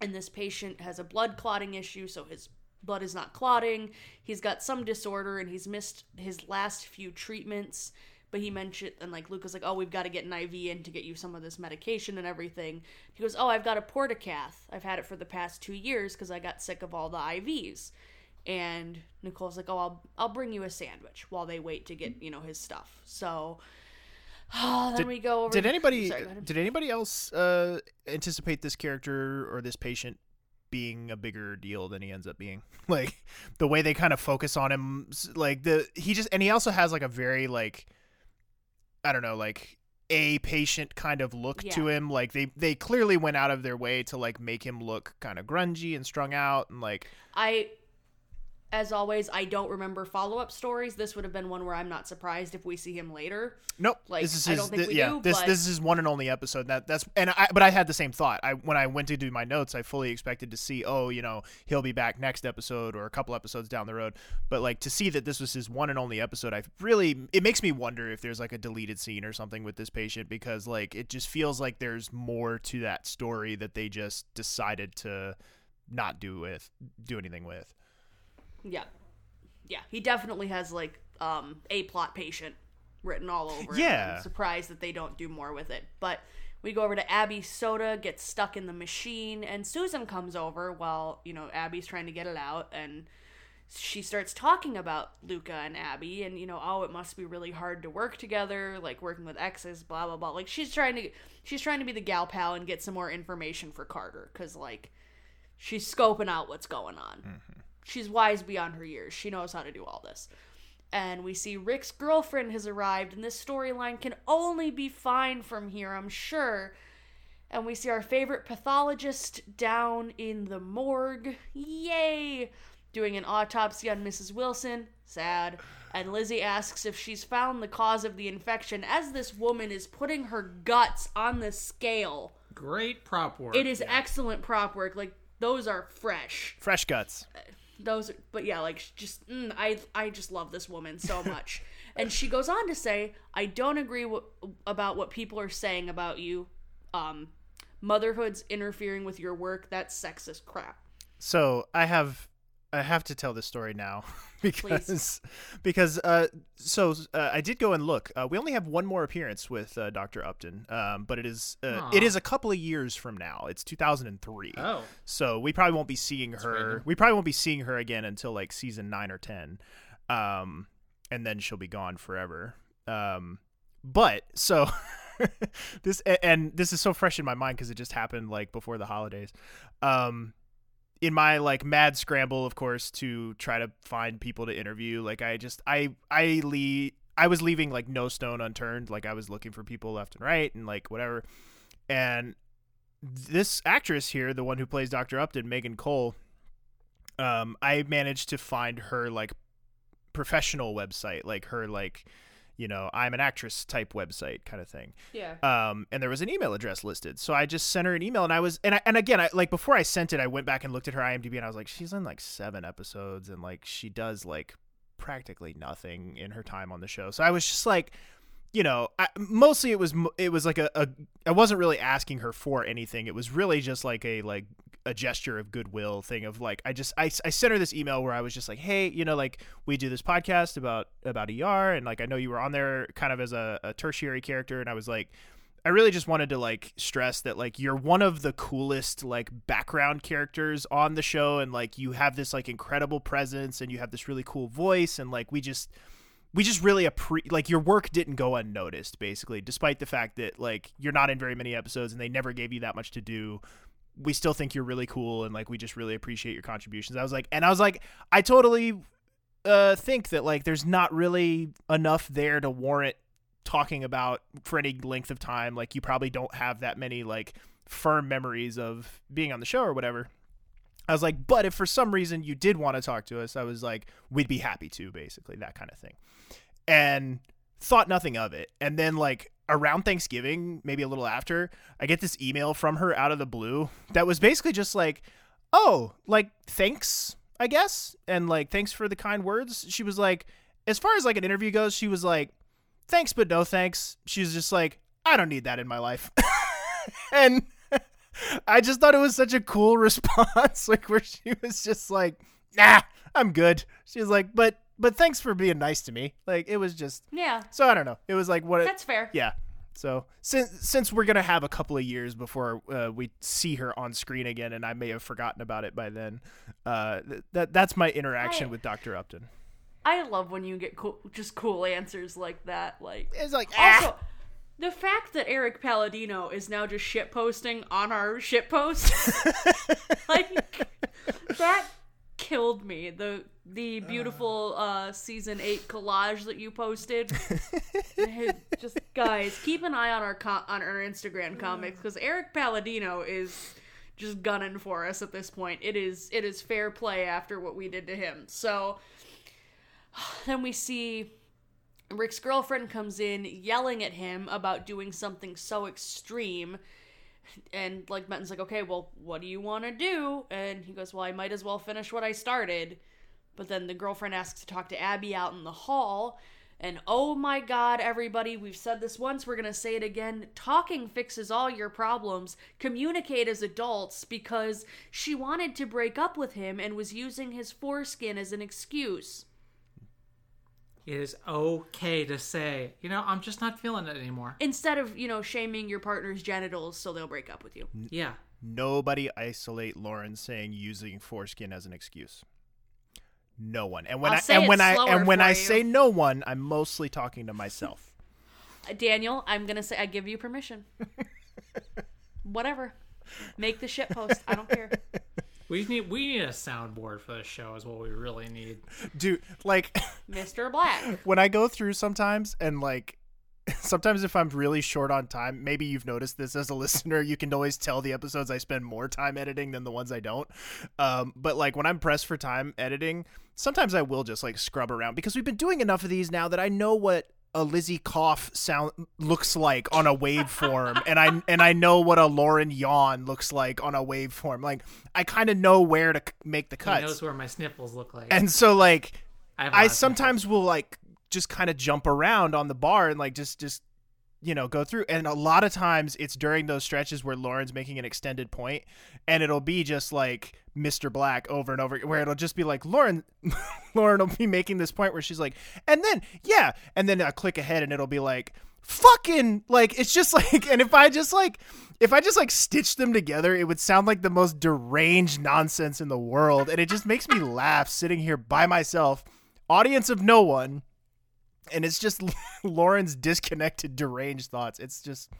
And this patient has a blood clotting issue, so his blood is not clotting. He's got some disorder and he's missed his last few treatments. But he mentioned, and like Luca's like, oh, we've got to get an IV in to get you some of this medication and everything. He goes, oh, I've got a portacath. I've had it for the past two years because I got sick of all the IVs. And Nicole's like, oh, I'll I'll bring you a sandwich while they wait to get you know his stuff. So [SIGHS] then we go over. did anybody Sorry, go did anybody else uh, anticipate this character or this patient being a bigger deal than he ends up being? [LAUGHS] Like the way they kind of focus on him like the he just and he also has like a very like I don't know, like a patient kind of look to him. Like they they clearly went out of their way to like make him look kind of grungy and strung out and like I, as always, I don't remember follow up stories. This would have been one where I'm not surprised if we see him later. Nope. Like, this is I don't think thi- we yeah, do, this but- this is his one and only episode. That that's and I but I had the same thought. I when I went to do my notes, I fully expected to see, oh, you know, he'll be back next episode or a couple episodes down the road. But like to see that this was his one and only episode, I really it makes me wonder if there's like a deleted scene or something with this patient because like it just feels like there's more to that story that they just decided to not do with do anything with. Yeah, yeah, he definitely has like um a plot patient written all over. him. Yeah. I'm surprised that they don't do more with it. But we go over to Abby. Soda gets stuck in the machine, and Susan comes over while you know Abby's trying to get it out, and she starts talking about Luca and Abby, and you know, oh, it must be really hard to work together, like working with exes, blah blah blah. Like she's trying to, she's trying to be the gal pal and get some more information for Carter, because like she's scoping out what's going on. She's wise beyond her years. She knows how to do all this. And we see Rick's girlfriend has arrived, and this storyline can only be fine from here, I'm sure. And we see our favorite pathologist down in the morgue. Yay! doing an autopsy on Mrs. Wilson. Sad. And Lizzie asks if she's found the cause of the infection as this woman is putting her guts on the scale. Great prop work. It is excellent prop work. Like, those are fresh. Fresh guts. Uh, those but yeah like just mm, i i just love this woman so [LAUGHS] much. And she goes on to say i don't agree w- about what people are saying about you um motherhood's interfering with your work. That's sexist crap. So I have I have to tell this story now [LAUGHS] because because uh so uh, I did go and look. Uh, we only have one more appearance with uh, Dr. Upton, um, but it is uh, it is a couple of years from now. It's 2003. Oh. So we probably won't be seeing her. random. We probably won't be seeing her again until like season 9 or 10. Um and then she'll be gone forever. Um but so [LAUGHS] this and this is so fresh in my mind cuz it just happened like before the holidays. Um in my like mad scramble of course to try to find people to interview like i just i i le- i was leaving like no stone unturned like i was looking for people left and right and like whatever. And this actress here the one who plays dr upton megan cole um i managed to find her like professional website like her like you know i'm an actress type website kind of thing yeah um, and there was an email address listed. So I just sent her an email, and I was, and I, and again, I like before I sent it, I went back and looked at her IMDb, and I was like, she's in like seven episodes, and like she does like practically nothing in her time on the show. So I was just like, you know, I, mostly it was it was like a, a I wasn't really asking her for anything. It was really just like a like a gesture of goodwill thing of like I just I, I sent her this email where I was just like, hey, you know, like we do this podcast about about ER, and like I know you were on there kind of as a, a tertiary character, and I was like. I really just wanted to like stress that like you're one of the coolest like background characters on the show and like you have this like incredible presence and you have this really cool voice and like we just we just really appreciate like your work didn't go unnoticed basically despite the fact that like you're not in very many episodes and they never gave you that much to do. We still think you're really cool and like we just really appreciate your contributions. I was like and i was like i totally uh think that like there's not really enough there to warrant talking about for any length of time. Like you probably don't have that many like firm memories of being on the show or whatever I was like, but if for some reason you did want to talk to us, I was like, we'd be happy to, basically, that kind of thing. And thought nothing of it. And then, like, around Thanksgiving, maybe a little after, I get this email from her out of the blue that was basically just like, oh, like, thanks, I guess. And, like, thanks for the kind words. She was like, as far as like an interview goes, she was like, thanks, but no thanks. She was just like, I don't need that in my life. [LAUGHS] and I just thought it was such a cool [LAUGHS] response, like where she was just like, "Nah, I'm good." She was like, "But, but thanks for being nice to me." Like it was just, yeah so I don't know. It was like what? It, that's fair yeah. So since since we're gonna have a couple of years before uh, we see her on screen again, and I may have forgotten about it by then, uh, th- that that's my interaction I- with Doctor Upton. i love when you get cool just cool answers like that like It's like also ah! The fact that Erik Palladino is now just shit posting on our shit post, [LAUGHS] like that killed me. The the beautiful uh, season eight collage that you posted. [LAUGHS] Just guys, keep an eye on our co- on our Instagram comics because Erik Palladino is just gunning for us at this point. It is it is fair play after what we did to him. So [SIGHS] then we see Rick's girlfriend comes in yelling at him about doing something so extreme. And like Benton's like, okay, well, what do you want to do? And he goes, well, I might as well finish what I started. But then the girlfriend asks to talk to Abby out in the hall. And oh my god, everybody, we've said this once, we're going to say it again. Talking fixes all your problems. Communicate as adults because she wanted to break up with him and was using his foreskin as an excuse. It is okay to say, you know, I'm just not feeling it anymore. instead of you know shaming your partner's genitals so they'll break up with you Yeah. Nobody isolate Lauren saying using foreskin as an excuse. No one. And when I'll I say and when I and when I you. say no one, I'm mostly talking to myself. [LAUGHS] Daniel i'm gonna say i give you permission [LAUGHS] whatever make the shit post i don't care [LAUGHS] We need we need a soundboard for this show is what we really need. Dude, like [LAUGHS] mr black when I go through sometimes and like [LAUGHS] sometimes if I'm really short on time, maybe you've noticed this as a [LAUGHS] listener, you can always tell the episodes I spend more time editing than the ones I don't. Um, but like when I'm pressed for time editing, sometimes I will just like scrub around because we've been doing enough of these now that I know what a Lizzie cough sound looks like on a waveform, and I and I know what a Lauren yawn looks like on a waveform. Like I kind of know where to make the He cuts, knows where my sniffles look like. and so like I, have a lot I sometimes will like just kind of jump around on the bar and like just just you know go through and a lot of times it's during those stretches where Lauren's making an extended point and it'll be just like Mr. Black over and over where it'll just be like Lauren [LAUGHS] Lauren will be making this point where she's like and then yeah and then I click ahead and it'll be like fucking like it's just [LAUGHS] like and if I just like if I just like stitch them together it would sound like the most deranged nonsense in the world and it just makes me laugh sitting here by myself audience of no one and it's just [LAUGHS] Lauren's disconnected deranged thoughts. It's just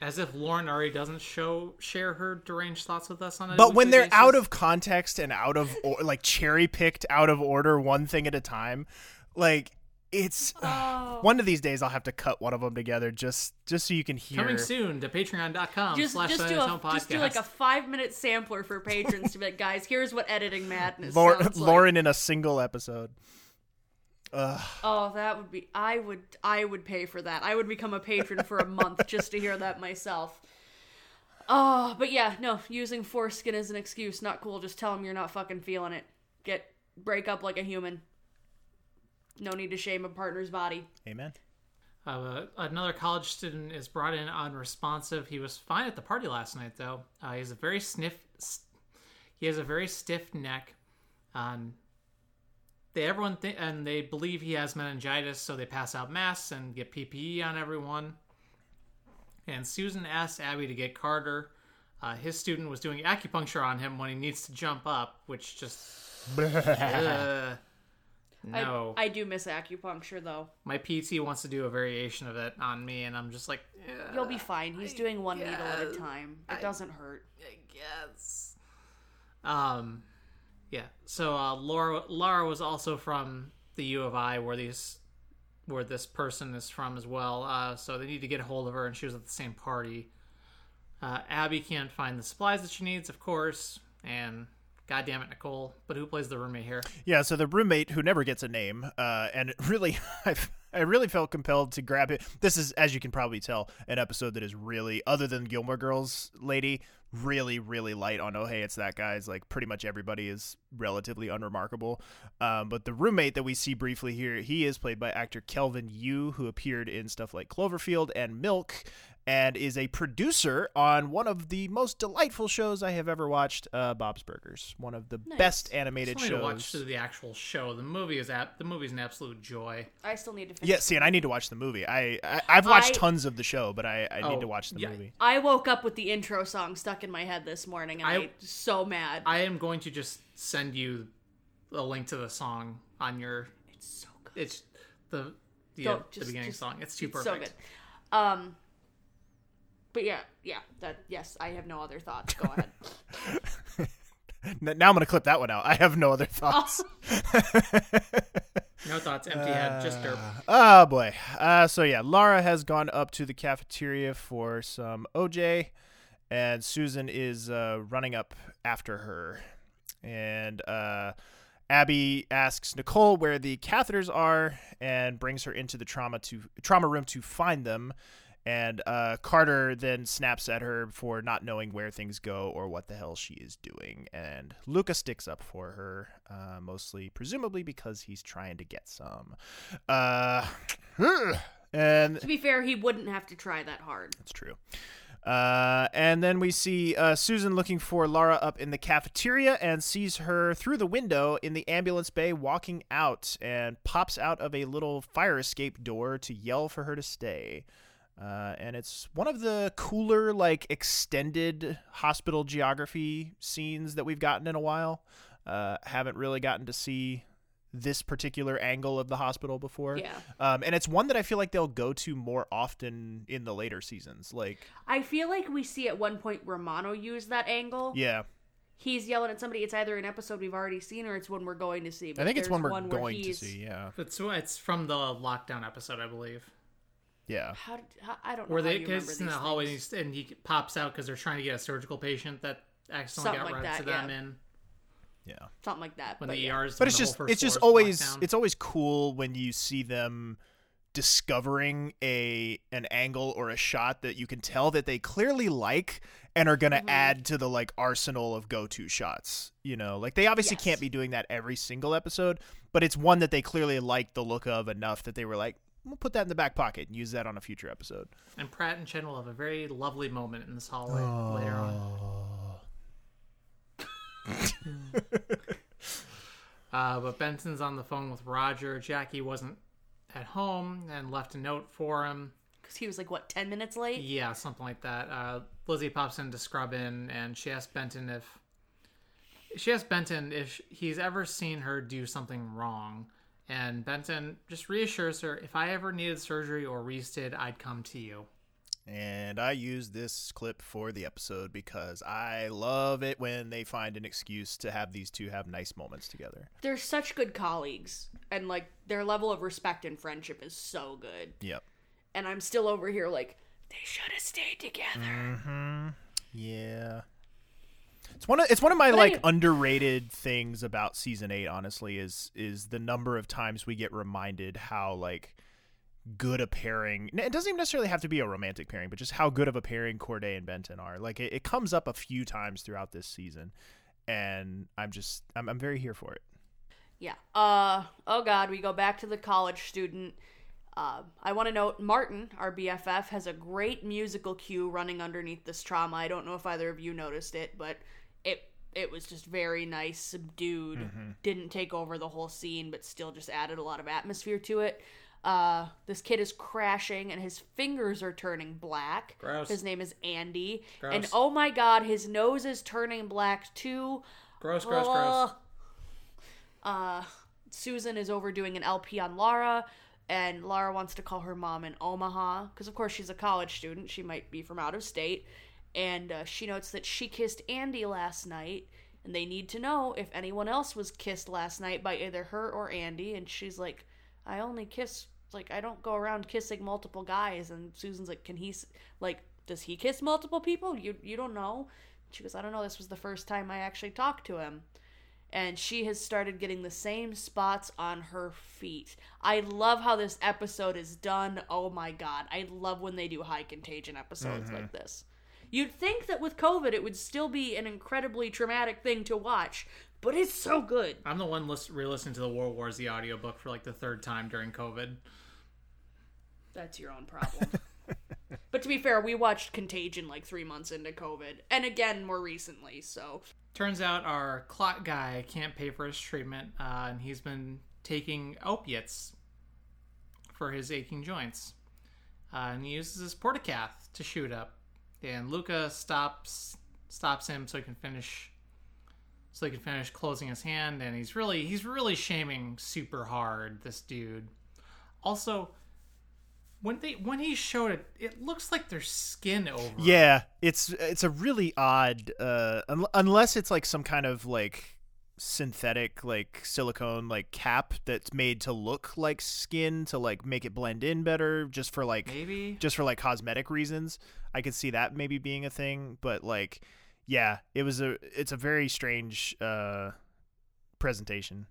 as if Lauren already doesn't show share her deranged thoughts with us on a but when they're out of context and out of or, like cherry picked out of order one thing at a time like it's [SIGHS] Oh. one of these days I'll have to cut one of them together just just so you can hear. Coming soon to patreon.com Just, slash just, do Tone a, just do like a five minute sampler for patrons to be like, guys, here's what editing madness Lau- sounds like. Lauren in a single episode Ugh. Oh, that would be. I would. I would pay for that. I would become a patron for a month [LAUGHS] just to hear that myself. Oh, but yeah, no. Using foreskin as an excuse, not cool. Just tell them you're not fucking feeling it. Get break up like a human. No need to shame a partner's body. amen Uh, another college student is brought in unresponsive. He was fine at the party last night, though. Uh, he has a very sniff. s- He has a very stiff neck. Um, they everyone th- and they believe he has meningitis, so they pass out masks and get PPE on everyone. And Susan asks Abby to get Carter. Uh, his student was doing acupuncture on him when he needs to jump up, which just [LAUGHS] Ugh. no. I, I do miss acupuncture though. My PT wants to do a variation of it on me, and I'm just like, yeah, You'll be fine. He's doing one needle at a time. It doesn't hurt. I guess. Um, yeah. So uh, Laura Laura was also from the U of I, where these where this person is from as well. Uh, so they need to get a hold of her, and she was at the same party. Uh, Abby can't find the supplies that she needs, of course, and God damn it, Nicole. But who plays the roommate here? Yeah, so the roommate who never gets a name, uh, and [LAUGHS] really, I, I really felt compelled to grab it. This is, as you can probably tell, an episode that is really, other than Gilmore Girls lady, really, really light on. Oh, hey, it's that guy's. Like pretty much everybody is relatively unremarkable. Um, but the roommate that we see briefly here, he is played by actor Kelvin Yu, who appeared in stuff like Cloverfield and Milk. And is a producer on one of the most delightful shows I have ever watched, uh, Bob's Burgers. One of the best animated Still need shows. to watch the actual show. The movie is ap- the movie's an absolute joy. I still need to finish. Yeah, see, and I need to watch the movie. I, I I've watched I- tons of the show, but I, I Oh, need to watch the yeah. movie. I woke up with the intro song stuck in my head this morning, and I, I- am so mad. I am going to just send you a link to the song on your. it's so good. It's the the, Don't- uh, the beginning just- song. It's too it's so perfect. good. Um, but yeah, yeah. That yes, I have no other thoughts. Go ahead. [LAUGHS] Now I'm gonna clip that one out. I have no other thoughts. [LAUGHS] No thoughts, empty head, just derp. oh boy. Uh, so yeah, Lara has gone up to the cafeteria for some OJ, and Susan is uh, running up after her, and uh, Abby asks Nicole where the catheters are and brings her into the trauma to trauma room to find them. And uh, Carter then snaps at her for not knowing where things go or what the hell she is doing. And Luca sticks up for her, uh, mostly presumably because he's trying to get some. Uh, [SIGHS] and to be fair, he wouldn't have to try that hard. that's true. Uh, and then we see uh, Susan looking for Laura up in the cafeteria and sees her through the window in the ambulance bay walking out and pops out of a little fire escape door to yell for her to stay. Uh, and it's one of the cooler, like, extended hospital geography scenes that we've gotten in a while. Uh, haven't really gotten to see this particular angle of the hospital before. Yeah. Um, and it's one that I feel like they'll go to more often in the later seasons. Like, I feel like we see at one point Romano use that angle. yeah, He's yelling at somebody. It's either an episode we've already seen or it's one we're going to see. I think it's one we're where going to see. Yeah. It's it's from the lockdown episode, I believe. Yeah. How did how, I don't know Where they you because in these the hallway and, things. he's- and he pops out because they're trying to get a surgical patient that accidentally Something got like right to them yeah. in Yeah. something like that. when but the yeah. ERs. But it's just it's just always locked it's always cool when you see them discovering a an angle or a shot that you can tell that they clearly like and are going to Mhm. add to the like arsenal of go-to shots you know like they obviously Yes. can't be doing that every single episode but it's one that they clearly like the look of enough that they were like we'll put that in the back pocket and use that on a future episode And Pratt and Chen will have a very lovely moment in this hallway later on. Uh, but Benton's on the phone with Roger. Jackie wasn't at home and left a note for him. because he was like what ten minutes late. Yeah, something like that. Uh, Lizzie pops in to scrub in, and she asks Benton if she asks Benton if he's ever seen her do something wrong. And Benton just reassures her, "If I ever needed surgery or Reese did, I'd come to you." and i used this clip for the episode because i love it when they find an excuse to have these two have nice moments together They're such good colleagues, and like their level of respect and friendship is so good. yep And I'm still over here like they should have stayed together. Mm-hmm. Yeah. It's one of it's one of my But like I- underrated things about season 8 honestly is is the number of times we get reminded how like good a pairing it doesn't even necessarily have to be a romantic pairing but just how good of a pairing Corday and Benton are like it, it comes up a few times throughout this season and I'm just I'm, I'm very here for it Yeah. Uh oh god, we go back to the college student. Uh, I want to note Martin, our BFF, has a great musical cue running underneath this trauma. I don't know if either of you noticed it, but it it was just very nice, subdued. Didn't take over the whole scene, but still just added a lot of atmosphere to it. Uh, this kid is crashing and his fingers are turning black. Gross. His name is Andy. Gross. And oh my god, his nose is turning black too. Gross, gross, gross. Uh, Susan is overdoing an LP on Lara, and Lara wants to call her mom in Omaha because, of course, she's a college student. She might be from out of state, and uh, she notes that she kissed Andy last night, and they need to know if anyone else was kissed last night by either her or Andy. And she's like, "I only kiss like I don't go around kissing multiple guys." And Susan's like, "Can he like?" Does he kiss multiple people? You you don't know. She goes, I don't know. This was the first time I actually talked to him and she has started getting the same spots on her feet. I love how this episode is done. Oh my god. I love when they do high contagion episodes like this. You'd think that with COVID it would still be an incredibly traumatic thing to watch, but it's so good. I'm the one list- re-listening to the World War Z audiobook for like the third time during COVID. That's your own problem. [LAUGHS] but to be fair, we watched Contagion like 3 months into COVID and again more recently, so Turns out our clot guy can't pay for his treatment, uh, and he's been taking opiates for his aching joints. Uh, and he uses his portacath to shoot up. And Luca stops stops him so he can finish so he can finish closing his hand. And he's really he's really shaming super hard this dude. Also, when they when he showed it, it looks like there's skin over. Yeah, it's it's a really odd uh un- unless it's like some kind of like synthetic like silicone like cap that's made to look like skin to like make it blend in better just for like maybe just for like cosmetic reasons. I could see that maybe being a thing, but like yeah, it was a it's a very strange uh presentation.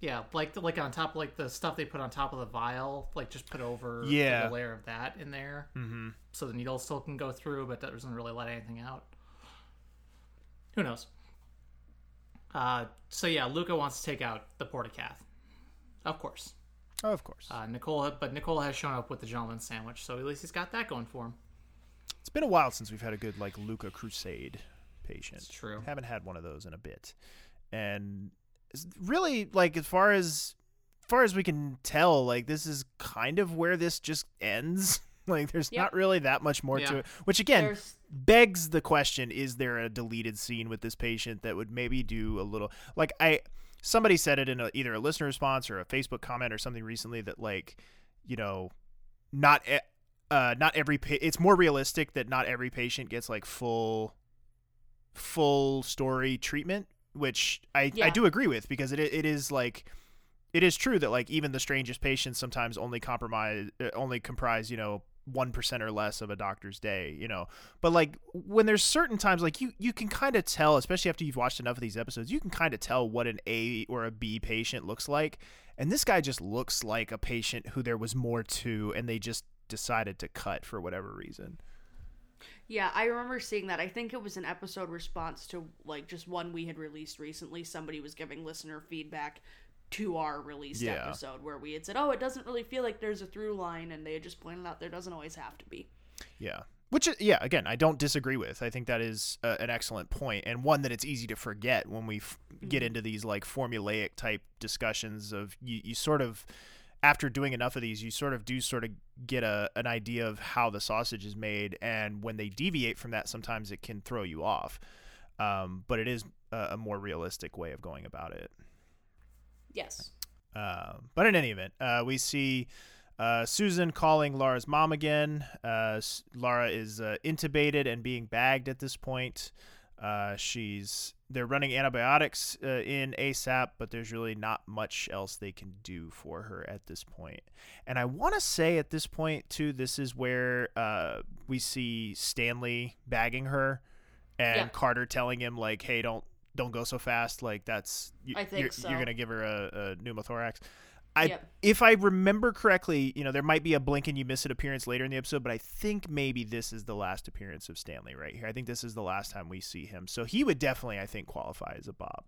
Yeah, like like on top, like the stuff they put on top of the vial, like just put over like, Yeah. a layer of that in there, Mhm. so the needle still can go through, but that doesn't really let anything out. Who knows? Uh, so yeah, Luca wants to take out the portacath, of course. Oh, of course. Uh, Nicole, but Nicole has shown up with the gentleman's sandwich, so at least he's got that going for him. It's been a while since we've had a good like Luca Crusade patient. It's true. Haven't had one of those in a bit, and really like as far as far as we can tell, like this is kind of where this just ends. [LAUGHS] like there's Yep. not really that much more to it. Which again There's- begs the question: Is there a deleted scene with this patient that would maybe do a little like I? Somebody said it in a, either a listener response or a Facebook comment or something recently that like, you know, not uh not every pa- it's more realistic that not every patient gets like full full story treatment which i i do agree with because it it is like it is true that like even the strangest patients sometimes only compromise uh, only comprise you know one percent or less of a doctor's day, you know. But like when there's certain times, like you you can kind of tell, especially after you've watched enough of these episodes, you can kind of tell what an A or a B patient looks like. And this guy just looks like a patient who there was more to, and they just decided to cut for whatever reason. Yeah, I remember seeing that. I think it was an episode response to like just one we had released recently. Somebody was giving listener feedback to our released Yeah. episode where we had said, "Oh, it doesn't really feel like there's a through line," and they had just pointed out there doesn't always have to be. Yeah. Which, yeah, again, I don't disagree with. I think that is uh, an excellent point and one that it's easy to forget when we f- get into these like formulaic type discussions of you, you sort of, after doing enough of these, you sort of do sort of get a, an idea of how the sausage is made. And when they deviate from that, sometimes it can throw you off. Um, but it is a, a more realistic way of going about it. Yes. Um, but in any event, uh, we see uh, Susan calling Laura's mom again. Uh, Laura is uh, intubated and being bagged at this point. Uh, she's they're running antibiotics uh, in ASAP, but there's really not much else they can do for her at this point. And I want to say at this point too, this is where uh, we see Stanley bagging her, and Yeah. Carter telling him like, "Hey, don't don't go so fast. Like that's you, I think you're, so. you're gonna give her a, a pneumothorax." I, Yep. if I remember correctly, you know, there might be a blink and you miss it appearance later in the episode, but I think maybe this is the last appearance of Stanley right here. I think this is the last time we see him. So he would definitely, I think, qualify as a Bob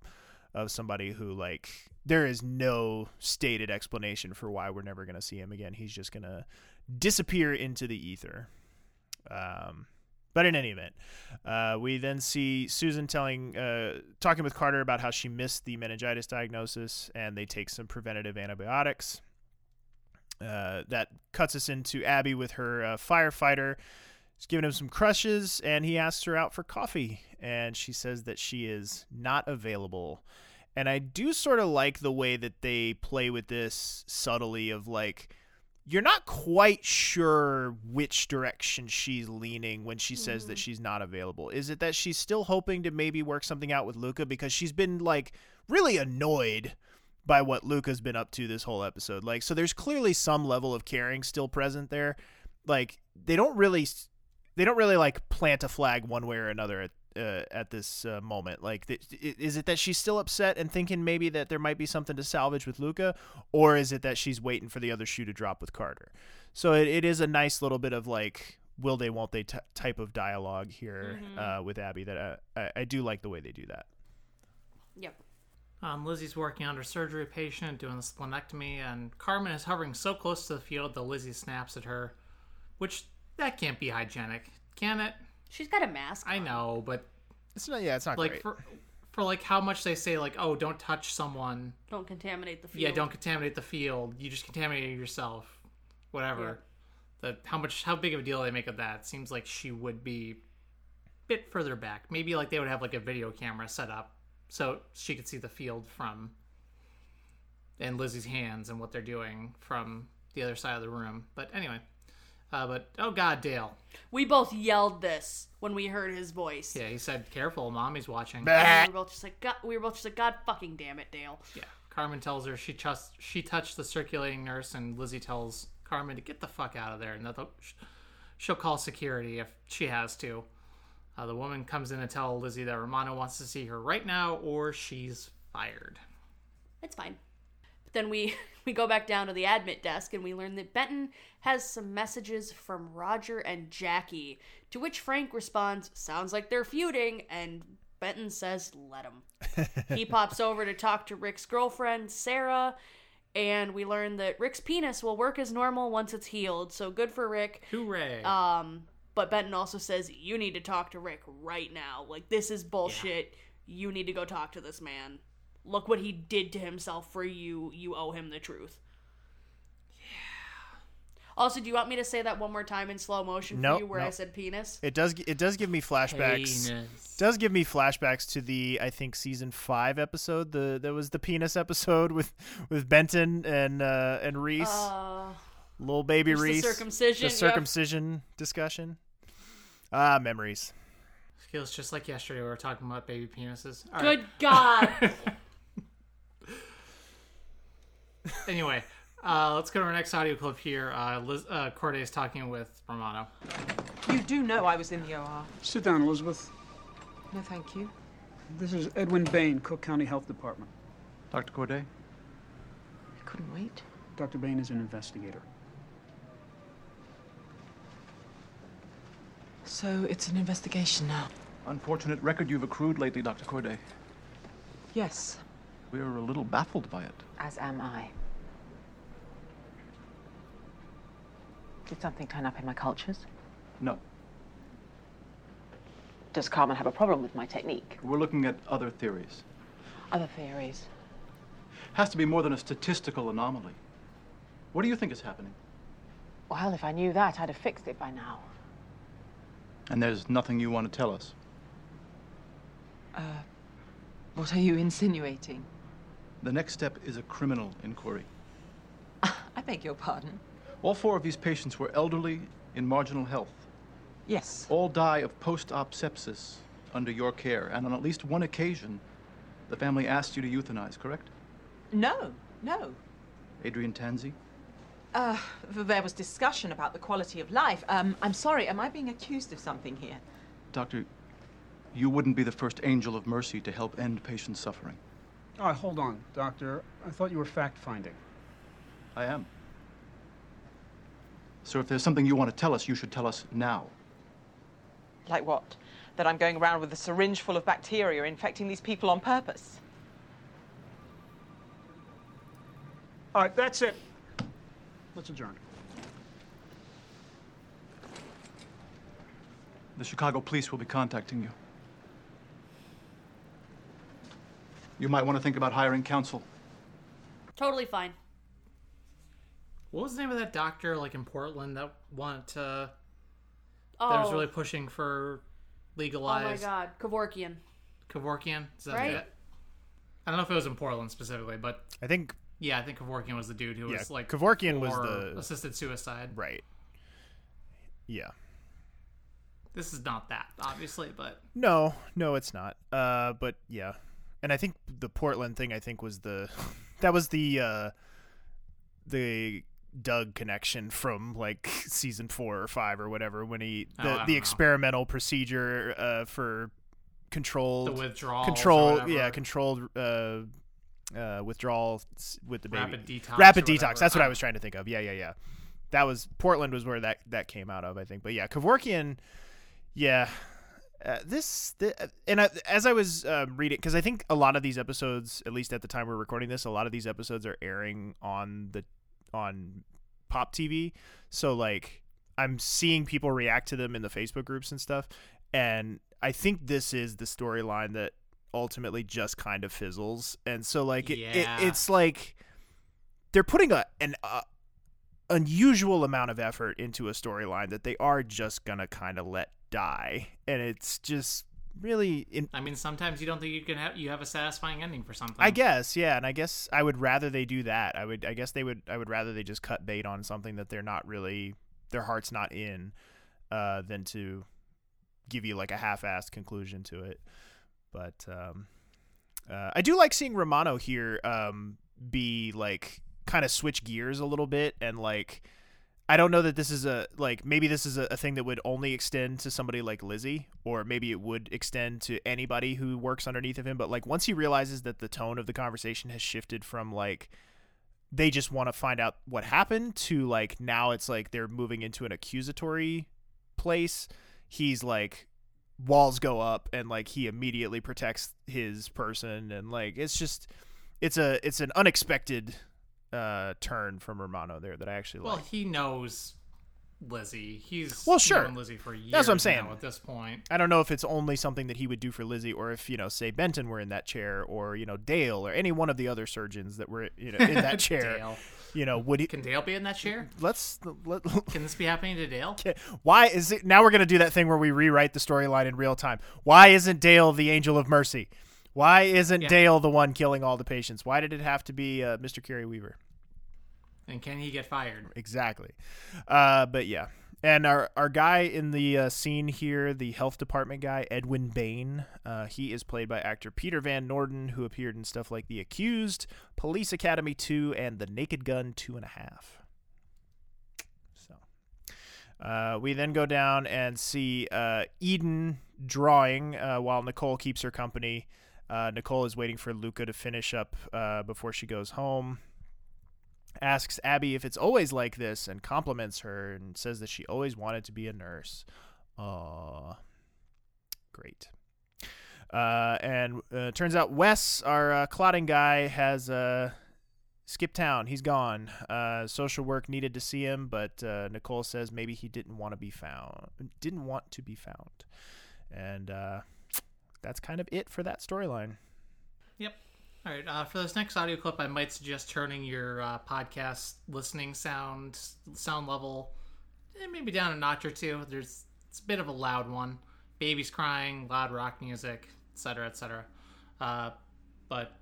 of somebody who, like, there is no stated explanation for why we're never going to see him again. He's just going to disappear into the ether. Um, but in any event, uh, we then see Susan telling, uh, talking with Carter about how she missed the meningitis diagnosis, and they take some preventative antibiotics. Uh, that cuts us into Abby with her uh, firefighter. She's giving him some crushes, and he asks her out for coffee, and she says that she is not available. And I do sort of like the way that they play with this subtly of like, you're not quite sure which direction she's leaning when she says that mm-hmm. she's not available. Is it that she's still hoping to maybe work something out with Luca because she's been like really annoyed by what Luca's been up to this whole episode? Like, so there's clearly some level of caring still present there. Like, they don't really, they don't really like plant a flag one way or another at uh, at this uh, moment? Like, th- is it that she's still upset and thinking maybe that there might be something to salvage with Luca, or is it that she's waiting for the other shoe to drop with Carter? So it, it is a nice little bit of like, will they, won't they t- type of dialogue here uh, with Abby that I, I, I do like the way they do that. Yep. Um, Lizzie's working on her surgery patient, doing the splenectomy, and Carmen is hovering so close to the field that Lizzie snaps at her, which that can't be hygienic, can it? She's got a mask. I on. know, but It's not, yeah, it's not like great. for for like how much they say like, oh, don't touch someone. Don't contaminate the field. Yeah, don't contaminate the field. You just contaminated yourself. Whatever. That how much how big of a deal they make of that? Seems like she would be a bit further back. Maybe like they would have like a video camera set up so she could see the field from and Lizzie's hands and what they're doing from the other side of the room. But anyway. Uh, but oh god, Dale. We both yelled this when we heard his voice. Yeah, he said, "Careful, mommy's watching." And we were both just like, God, we were both just like, God fucking damn it, Dale. Yeah. Carmen tells her she trust she touched the circulating nurse, and Lizzie tells Carmen to get the fuck out of there, and that she'll call security if she has to. Uh, the woman comes in to tell Lizzie that Romano wants to see her right now, or she's fired. It's fine. But then we we go back down to the admit desk and we learn that Benton has some messages from Roger and Jackie. To which Frank responds, "Sounds like they're feuding," and Benton says, "Let him." [LAUGHS] he pops over to talk to Rick's girlfriend Sarah, and we learn that Rick's penis will work as normal once it's healed. So good for Rick. Hooray! Um, but Benton also says you need to talk to Rick right now. Like this is bullshit. You need to go talk to this man. Look what he did to himself for you. You owe him the truth. Yeah. Also, do you want me to say that one more time in slow motion Nope, for you, where I said penis? It does. It does give me flashbacks. Penis. Does give me flashbacks to the I think season five episode. The that was the penis episode [LAUGHS] with with Benton and uh, and Reese, Uh, little baby just the Reese, circumcision, the yep. circumcision discussion. Ah, memories. Feels just like yesterday we were talking about baby penises. All good right. God. [LAUGHS] Anyway, uh, let's go to our next audio clip here. Uh, Liz, uh, Corday is talking with Romano. You do know I was in the OR. Sit down, Elizabeth. No, thank you. This is Edwin Bain, Cook County Health Department. Dr. Corday? I couldn't wait. Dr. Bain is an investigator. So it's an investigation now. Unfortunate record you've accrued lately, Dr. Corday. Yes. We're a little baffled by it. As am I. Did something turn up in my cultures? No. Does Carmen have a problem with my technique? We're looking at other theories. Other theories? Has to be more than a statistical anomaly. What do you think is happening? Well, if I knew that, I'd have fixed it by now. And there's nothing you want to tell us. Uh, what are you insinuating? The next step is a criminal inquiry. [LAUGHS] I beg your pardon. All four of these patients were elderly, in marginal health. Yes. All die of post-op sepsis under your care, and on at least one occasion, the family asked you to euthanize, correct? No, no. Adrian Tanzi? Uh, there was discussion about the quality of life. Um, I'm sorry, am I being accused of something here? Doctor, you wouldn't be the first angel of mercy to help end patient suffering. Oh, hold on, Doctor. I thought you were fact-finding. I am. So if there's something you want to tell us, you should tell us now. Like what? That I'm going around with a syringe full of bacteria infecting these people on purpose? All right, that's it. Let's adjourn. The Chicago police will be contacting you. You might want to think about hiring counsel. Totally fine. What was the name of that doctor, like in Portland, that wanted to? Oh, That was really pushing for legalized? oh my god, Kevorkian. Kevorkian. Is that Right? it? I don't know if it was in Portland specifically, but I think yeah, I think Kevorkian was the dude who Yeah, was like Kevorkian was the- assisted suicide. right. Yeah. This is not that, obviously, but No, no, it's not. Uh, but yeah, and I think the Portland thing. I think was the [LAUGHS] that was the uh, the Doug connection from like season four or five or whatever when he Oh, the don't the know. experimental procedure uh, for controlled The withdrawals or control yeah controlled uh, uh, withdrawal with the baby. Rapid detox rapid detox that's what I I was trying to think of. Yeah yeah yeah. That was Portland was where that that came out of I think. But yeah Kevorkian yeah. Uh, this, th- and I, as I was um, reading, because I think a lot of these episodes, at least at the time we're recording this, a lot of these episodes are airing on the on Pop TV. So like, I'm seeing people react to them in the Facebook groups and stuff, and I think this is the storyline that ultimately just kind of fizzles. And so like, it, Yeah. it, it's like they're putting a an uh, unusual amount of effort into a storyline that they are just gonna kind of let die, and it's just really. In- I mean, sometimes you don't think you can have you have a satisfying ending for something. I guess, yeah, and I guess I would rather they do that. I would, I guess they would, I would rather they just cut bait on something that they're not really, their heart's not in, uh, than to give you like a half-assed conclusion to it. But um, uh, I do like seeing Romano here um, be like kind of switch gears a little bit and like I don't know that this is a like maybe this is a, a thing that would only extend to somebody like Lizzie or maybe it would extend to anybody who works underneath of him but like once he realizes that the tone of the conversation has shifted from like they just want to find out what happened to like now it's like they're moving into an accusatory place he's like walls go up and like he immediately protects his person and like it's just it's a it's an unexpected uh turn from Romano there that I actually Well, like. Well, he knows Lizzie. He's Well, sure. known Lizzie for years. That's what I'm now saying. at this point. I don't know if it's only something that he would do for Lizzie or if, you know, say Benton were in that chair or, you know, Dale or any one of the other surgeons that were, you know, in that [LAUGHS] chair. Dale. You know, would he Can Dale be in that chair? let's let, [LAUGHS] Can this be happening to Dale? why is it now we're going to do that thing where we rewrite the storyline in real time. Why isn't Dale the angel of mercy? Why isn't Yeah. Dale the one killing all the patients? Why did it have to be uh, Mr. Kerry Weaver? And can he get fired? Exactly. Uh, but yeah, And our, our guy in the uh, scene here, the health department guy, Edwin Bain, uh, he is played by actor Peter Van Norden, who appeared in stuff like The Accused, Police Academy 2, and The Naked Gun 2 and a half. So uh, we then go down and see uh, Eden drawing uh, while Nicole keeps her company. Uh, Nicole is waiting for Luca to finish up uh, before she goes home asks Abby if it's always like this and compliments her and says that she always wanted to be a nurse. Aww. Great. Uh, and uh, turns out Wes, our uh, clotting guy, has uh, skipped town. He's gone. Social work needed to see him, but Nicole says maybe he didn't want to be found. Didn't want to be found. And that's kind of it for that storyline. Yep. All right. Uh, for this next audio clip, I might suggest turning your uh, podcast listening sound sound level eh, maybe down a notch or two. There's it's a bit of a loud one. Babies crying, loud rock music, etc., etc. Uh, but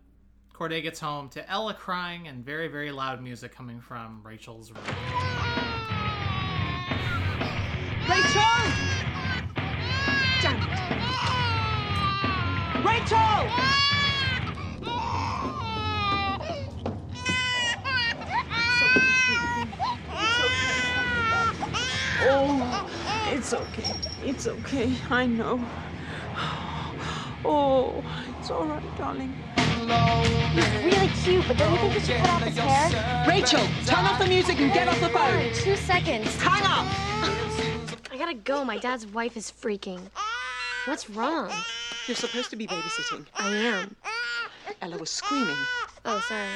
Corday gets home to Ella crying and very, very loud music coming from Rachel's room. Rachel! Oh, it's okay. It's okay. I know. Oh, it's all right, darling. He's really cute, but don't you think you should cut off his hair? Rachel, turn off the music and get off the phone. Two seconds. Hang up. I gotta go. My dad's wife is freaking. What's wrong? You're supposed to be babysitting. [GASPS] I am. Ella was screaming. Oh, sorry.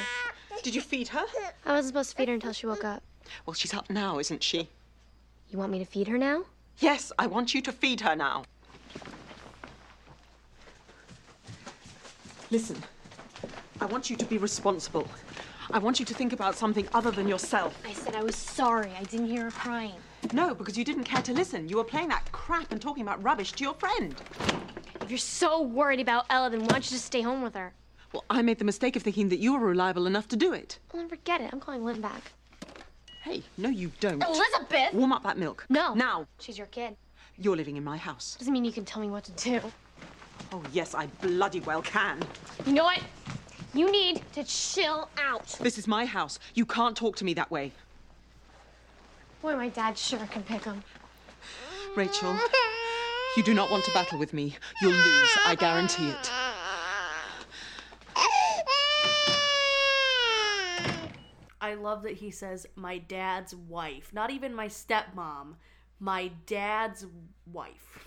Did you feed her? I wasn't supposed to feed her until she woke up. Well, she's up now, isn't she? You want me to feed her now? Yes, I want you to feed her now. Listen, I want you to be responsible. I want you to think about something other than yourself. I said I was sorry. I didn't hear her crying. No, because you didn't care to listen. You were playing that crap and talking about rubbish to your friend. You're so worried about Ella, then why don't you just stay home with her? Well, I made the mistake of thinking that you were reliable enough to do it. Well, then forget it. I'm calling Lynn back. Hey, no, you don't. Elizabeth! Warm up that milk. No. Now. She's your kid. You're living in my house. Doesn't mean you can tell me what to do. Oh, yes, I bloody well can. You know what? You need to chill out. This is my house. You can't talk to me that way. Boy, my dad sure can pick 'em. Rachel, you do not want to battle with me. You'll lose, I guarantee it. I love that he says my dad's wife, not even my stepmom, my dad's wife.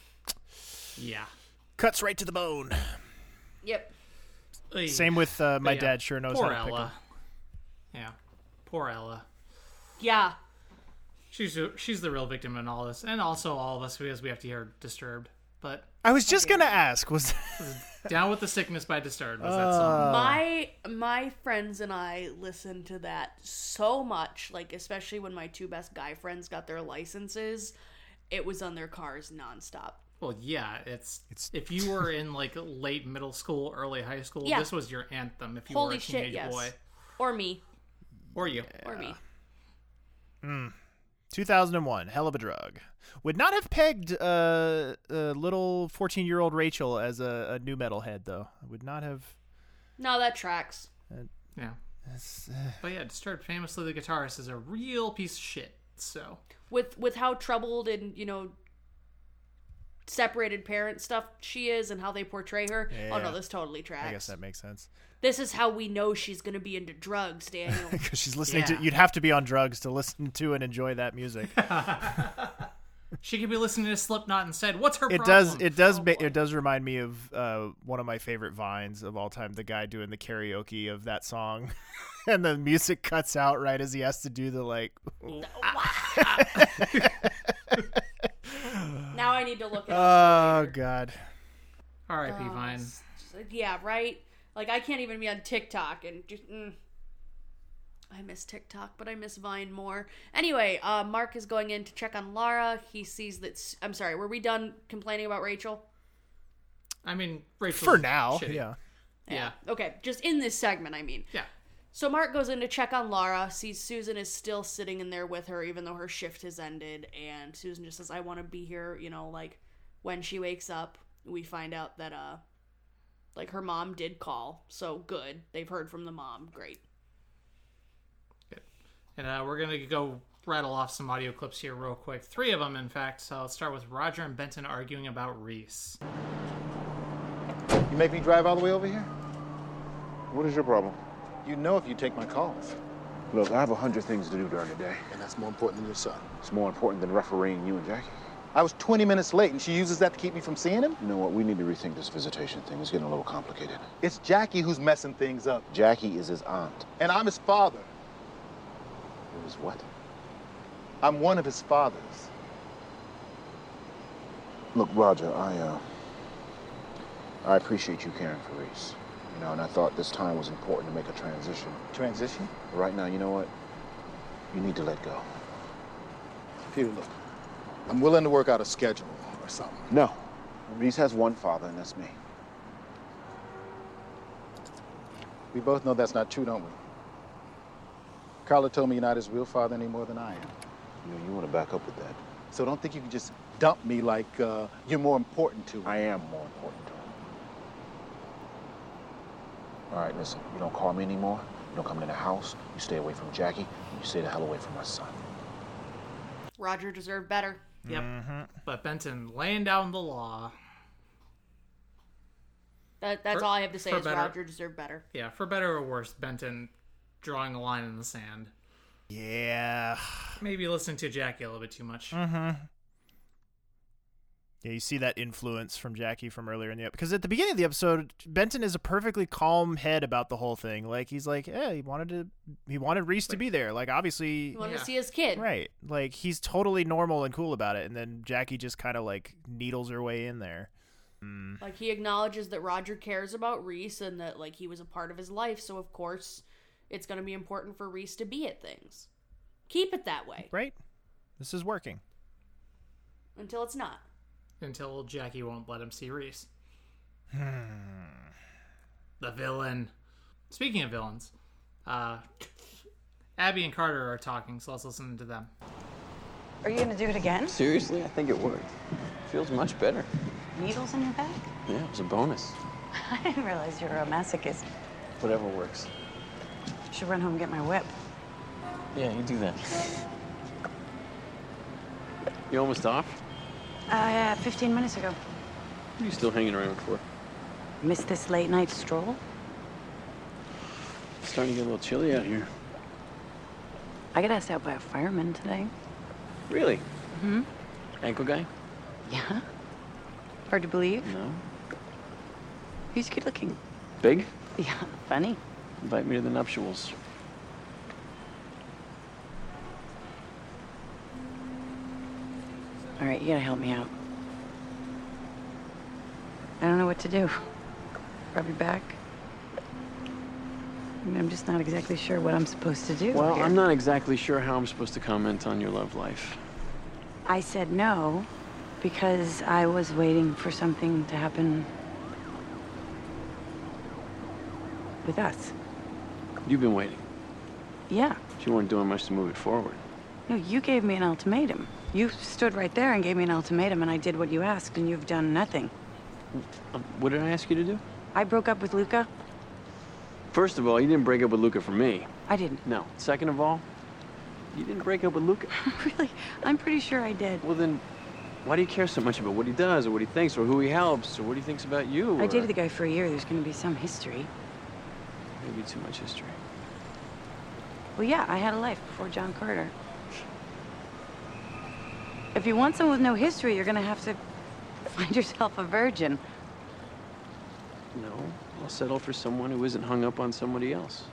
Yeah. Cuts right to the bone. Yep. Same with uh, my yeah, dad sure knows Poor how to pick 'em. Ella. Yeah. Poor Ella. Yeah. She's she's the real victim in all this, and also all of us because we have to hear Disturbed. But I was just gonna ask, was [LAUGHS] Down with the Sickness by Disturbed was Uh. that song. My my friends and I listened to that so much, like especially when my two best guy friends got their licenses, it was on their cars nonstop. Well, yeah, it's it's if you were in like late middle school, early high school, Yeah. this was your anthem. If you Holy were a shit, teenage yes. boy, Or me. or you, Or me. Mm. 2001, hell of a drug. Would not have pegged uh, uh, little 14 year old Rachel as a, a new metal head, though. I would not have. No, that tracks. yeah. Uh, But yeah, Disturbed, famously the guitarist, is a real piece of shit. So With with how troubled and, you know, separated parent stuff she is and how they portray her. Oh Yeah. no, this totally tracks. I guess that makes sense. This is how we know she's gonna be into drugs, Daniel. [LAUGHS] Because she's listening Yeah. to. You'd have to be on drugs to listen to and enjoy that music. [LAUGHS] she could be listening to Slipknot instead. What's her it problem? does. It does. ma- it does remind me of uh, one of my favorite vines of all time. The guy doing the karaoke of that song, [LAUGHS] and the music cuts out right as he has to do the like. now I need to look it. Oh God. R.I.P. Oh, Vine. Yeah, right. Like I can't even be on TikTok and just. Mm. I miss TikTok, but I miss Vine more. Anyway, uh, Mark is going in to check on Lara. He sees that. I'm sorry. Were we done complaining about Rachel? I mean, Rachel's For now, shitty. yeah. Yeah. Okay, just in this segment, I mean. Yeah. So Mark goes in to check on Laura, sees Susan is still sitting in there with her, even though her shift has ended, and Susan just says, I want to be here, you know, like when she wakes up, we find out that uh like her mom did call, so good. They've heard from the mom. Great. And uh, we're gonna go rattle off some audio clips here real quick. Three of them, in fact. So I'll start with Roger and Benton arguing about Reese. You make me drive all the way over here? What is your problem? You know if you take my calls. Look, I have a hundred things to do during the day. And that's more important than your son. It's more important than refereeing you and Jackie. I was 20 minutes late, and she uses that to keep me from seeing him? You know what? We need to rethink this visitation thing. It's getting a little complicated. It's Jackie who's messing things up. Jackie is his aunt. And I'm his father. It was what? I'm one of his fathers. Look, Roger, I, uh, I appreciate you caring for Reese. You know, and I thought this time was important to make a transition. Transition? Right now, you know what? You need to let go. Peter, look. I'm willing to work out a schedule or something. No. Reese has one father, and that's me. We both know that's not true, don't we? Carla told me you're not his real father any more than I am. You know, you want to back up with that. So don't think you can just dump me like uh, you're more important to him. I am more important to him. All right, listen, you don't call me anymore. You don't come in the house. You stay away from Jackie. And you stay the hell away from my son. Roger deserved better. Yep. But Benton laying down the law. That, that's For- all I have to say is better- Roger deserved better. Yeah, for better or worse, Benton drawing a line in the sand. Yeah. Maybe listening to Jackie a little bit too much. Mm-hmm. Yeah, you see that influence from Jackie from earlier in the episode. Because at the beginning of the episode, Benton is a perfectly calm head about the whole thing. Like he's like, yeah, he wanted to, he wanted Reese to be there. Like obviously, He wanted to see his kid. right? Like he's totally normal and cool about it. And then Jackie just kind of like needles her way in there. Mm. Like he acknowledges that Roger cares about Reese and that like he was a part of his life, so of course it's going to be important for Reese to be at things. Keep it that way Right? This is working. until it's not. Until Jackie won't let him see Reese. Hmm. The villain. Speaking of villains, uh, Abby and Carter are talking, so let's listen to them. Are you gonna do it again? Seriously, I think it worked. Feels much better. Needles in your back? Yeah, it was a bonus. [LAUGHS] I didn't realize you were a masochist. Whatever works. Should run home and get my whip. Yeah, you do that. You almost off? Uh, yeah, 15 minutes ago. What are you still hanging around for? Missed this late night stroll? It's starting to get a little chilly out here. I got asked out by a fireman today. Really? Hmm? Ankle guy? Yeah? Hard to believe? No. He's good looking. Big? Yeah, funny. Invite me to the nuptials. All right, you gotta help me out. I don't know what to do. Rub your back? I mean, I'm just not exactly sure what I'm supposed to do. Well, here. I'm not exactly sure how I'm supposed to comment on your love life. I said no because I was waiting for something to happen with us. You've been waiting. Yeah. You weren't doing much to move it forward. No, you gave me an ultimatum. You stood right there and gave me an ultimatum, and I did what you asked, and you've done nothing. Um, what did I ask you to do? I broke up with Luca. First of all, you didn't break up with Luca for me. I didn't. No. Second of all, you didn't break up with Luca. [LAUGHS] really? I'm pretty sure I did. Well, then, why do you care so much about what he does, or what he thinks, or who he helps, or what he thinks about you? I or- dated the guy for a year. There's going to be some history. Maybe too much history. Well, yeah, I had a life before John Carter. If you want someone with no history, you're going to have to find [LAUGHS] yourself a virgin. No, I'll settle for someone who isn't hung up on somebody else.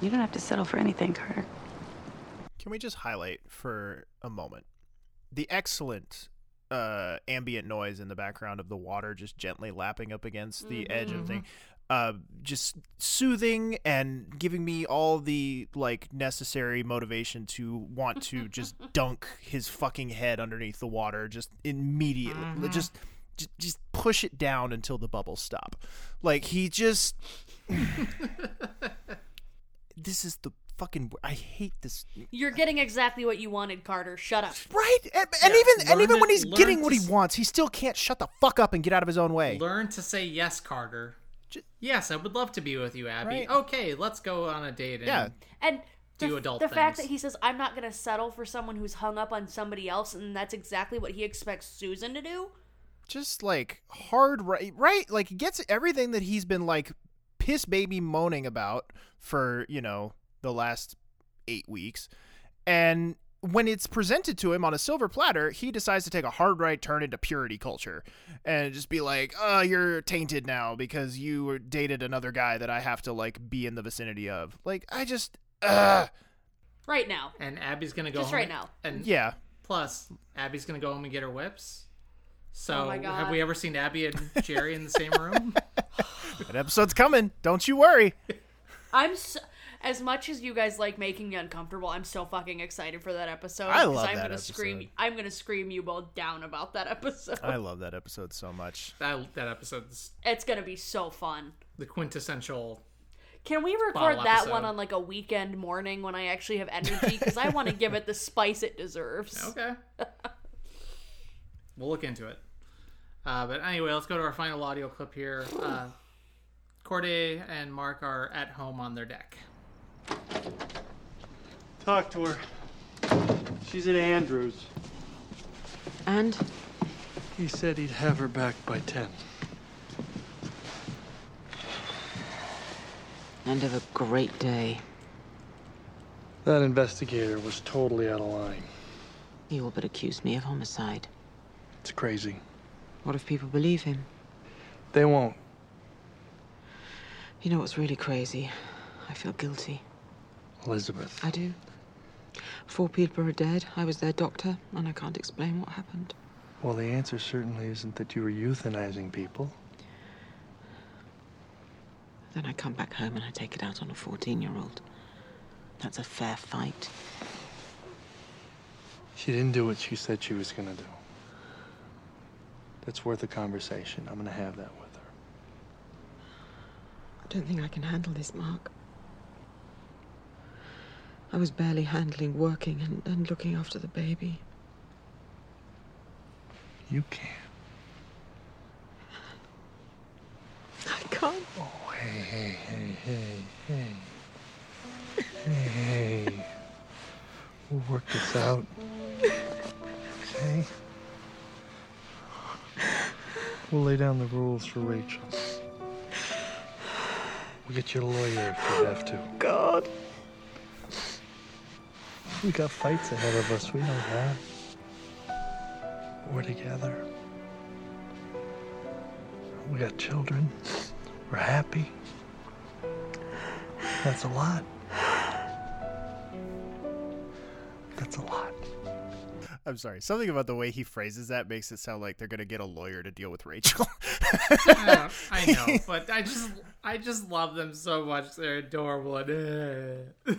You don't have to settle for anything, Carter. Can we just highlight for a moment the excellent uh, ambient noise in the background of the water just gently lapping up against the edge of the thing? Uh, just soothing and giving me all the like necessary motivation to want to [LAUGHS] just dunk his fucking head underneath the water just immediately. Mhm. Just j- just push it down until the bubbles stop. Like he just [LAUGHS] This is the fucking I hate this You're getting exactly what you wanted, Carter. Shut up. Right? And, and even and even to- when he's getting what he s- wants, he still can't shut the fuck up and get out of his own way. Learn to say yes, Carter. Yes, I would love to be with you, Abby. Right. Okay, let's go on a date. And Yeah. And the, Do adult the fact that he says, I'm not going to settle for someone who's hung up on somebody else, and that's exactly what he expects Susan to do. just like hard right right like he gets everything that he's been like piss baby moaning about for you know the last eight weeks and when it's presented to him on a silver platter he decides to take a hard right turn into purity culture and just be like oh you're tainted now because you were- dated another guy that i have to like be in the vicinity of like i just uh Right now. And Abby's gonna go Just home right now. And Yeah. Plus, Abby's gonna go home and get her whips. So, Oh my God. have we ever seen Abby and [LAUGHS] Jerry in the same room? that episode's coming don't you worry I'm so, as much as you guys like making me uncomfortable. I'm so fucking excited for that episode. I 'cause love I'm that gonna episode. scream. I'm gonna scream you both down about that episode. i love that episode so much that that episode's It's gonna be so fun. the quintessential. Can we record Bottle that episode. one on like a weekend morning when I actually have energy? Because I want to give it the spice it deserves. [LAUGHS] Okay. we'll look into it. Uh, but anyway, let's go to our final audio clip here. Uh, Corday and Mark are at home on their deck. Talk to her. She's at Andrews. And? He said he'd have her back by 10. End of a great day. That investigator was totally out of line. He all but accused me of homicide. It's crazy. What if people believe him? They won't. You know what's really crazy? I feel guilty. Elizabeth. I do. Four people are dead. I was their doctor, and I can't explain what happened. Well, the answer certainly isn't that you were euthanizing people. Then I come back home and I take it out on a 14 year old. That's a fair fight. She didn't do what she said she was gonna do. That's worth a conversation. I'm gonna have that with her. I don't think I can handle this, Mark. I was barely handling working and, and looking after the baby. You can. I can't. Oh, hey, hey, hey, hey, hey. Hey. We'll work this out. Okay? We'll lay down the rules for Rachel. We'll get you a lawyer if we have to. God. We got fights ahead of us. We know that. We're together. We got children. We're happy. That's a lot. That's a lot. I'm sorry. Something about the way he phrases that makes it sound like they're gonna get a lawyer to deal with Rachel. Oh, I know, I [LAUGHS] know, but I just, I just love them so much. They're adorable. And, uh,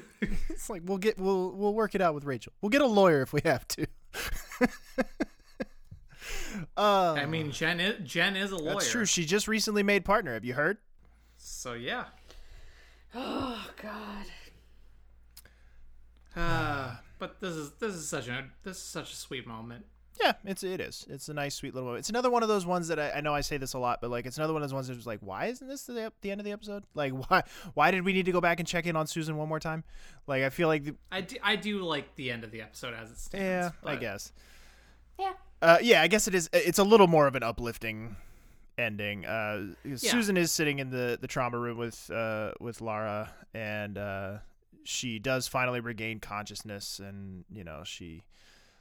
it's like we'll get we'll we'll work it out with Rachel. We'll get a lawyer if we have to. [LAUGHS] uh, I mean, Jen is Jen is a lawyer. that's true. She just recently made partner. Have you heard? So yeah. [SIGHS] Oh God. Uh, [SIGHS] but this is this is such a this is such a sweet moment. Yeah, it's it is. It's a nice, sweet little moment. It's another one of those ones that I, I know I say this a lot, but like it's another one of those ones that's like, why isn't this the, the end of the episode? Like, [LAUGHS] why why did we need to go back and check in on Susan one more time? Like, I feel like, the, I do, I do like the end of the episode as it stands. yeah, I guess. Yeah. Uh, yeah, I guess it is. It's a little more of an uplifting ending. Uh, Susan is sitting in the, the trauma room with uh, with Lara, and uh, she does finally regain consciousness, and you know she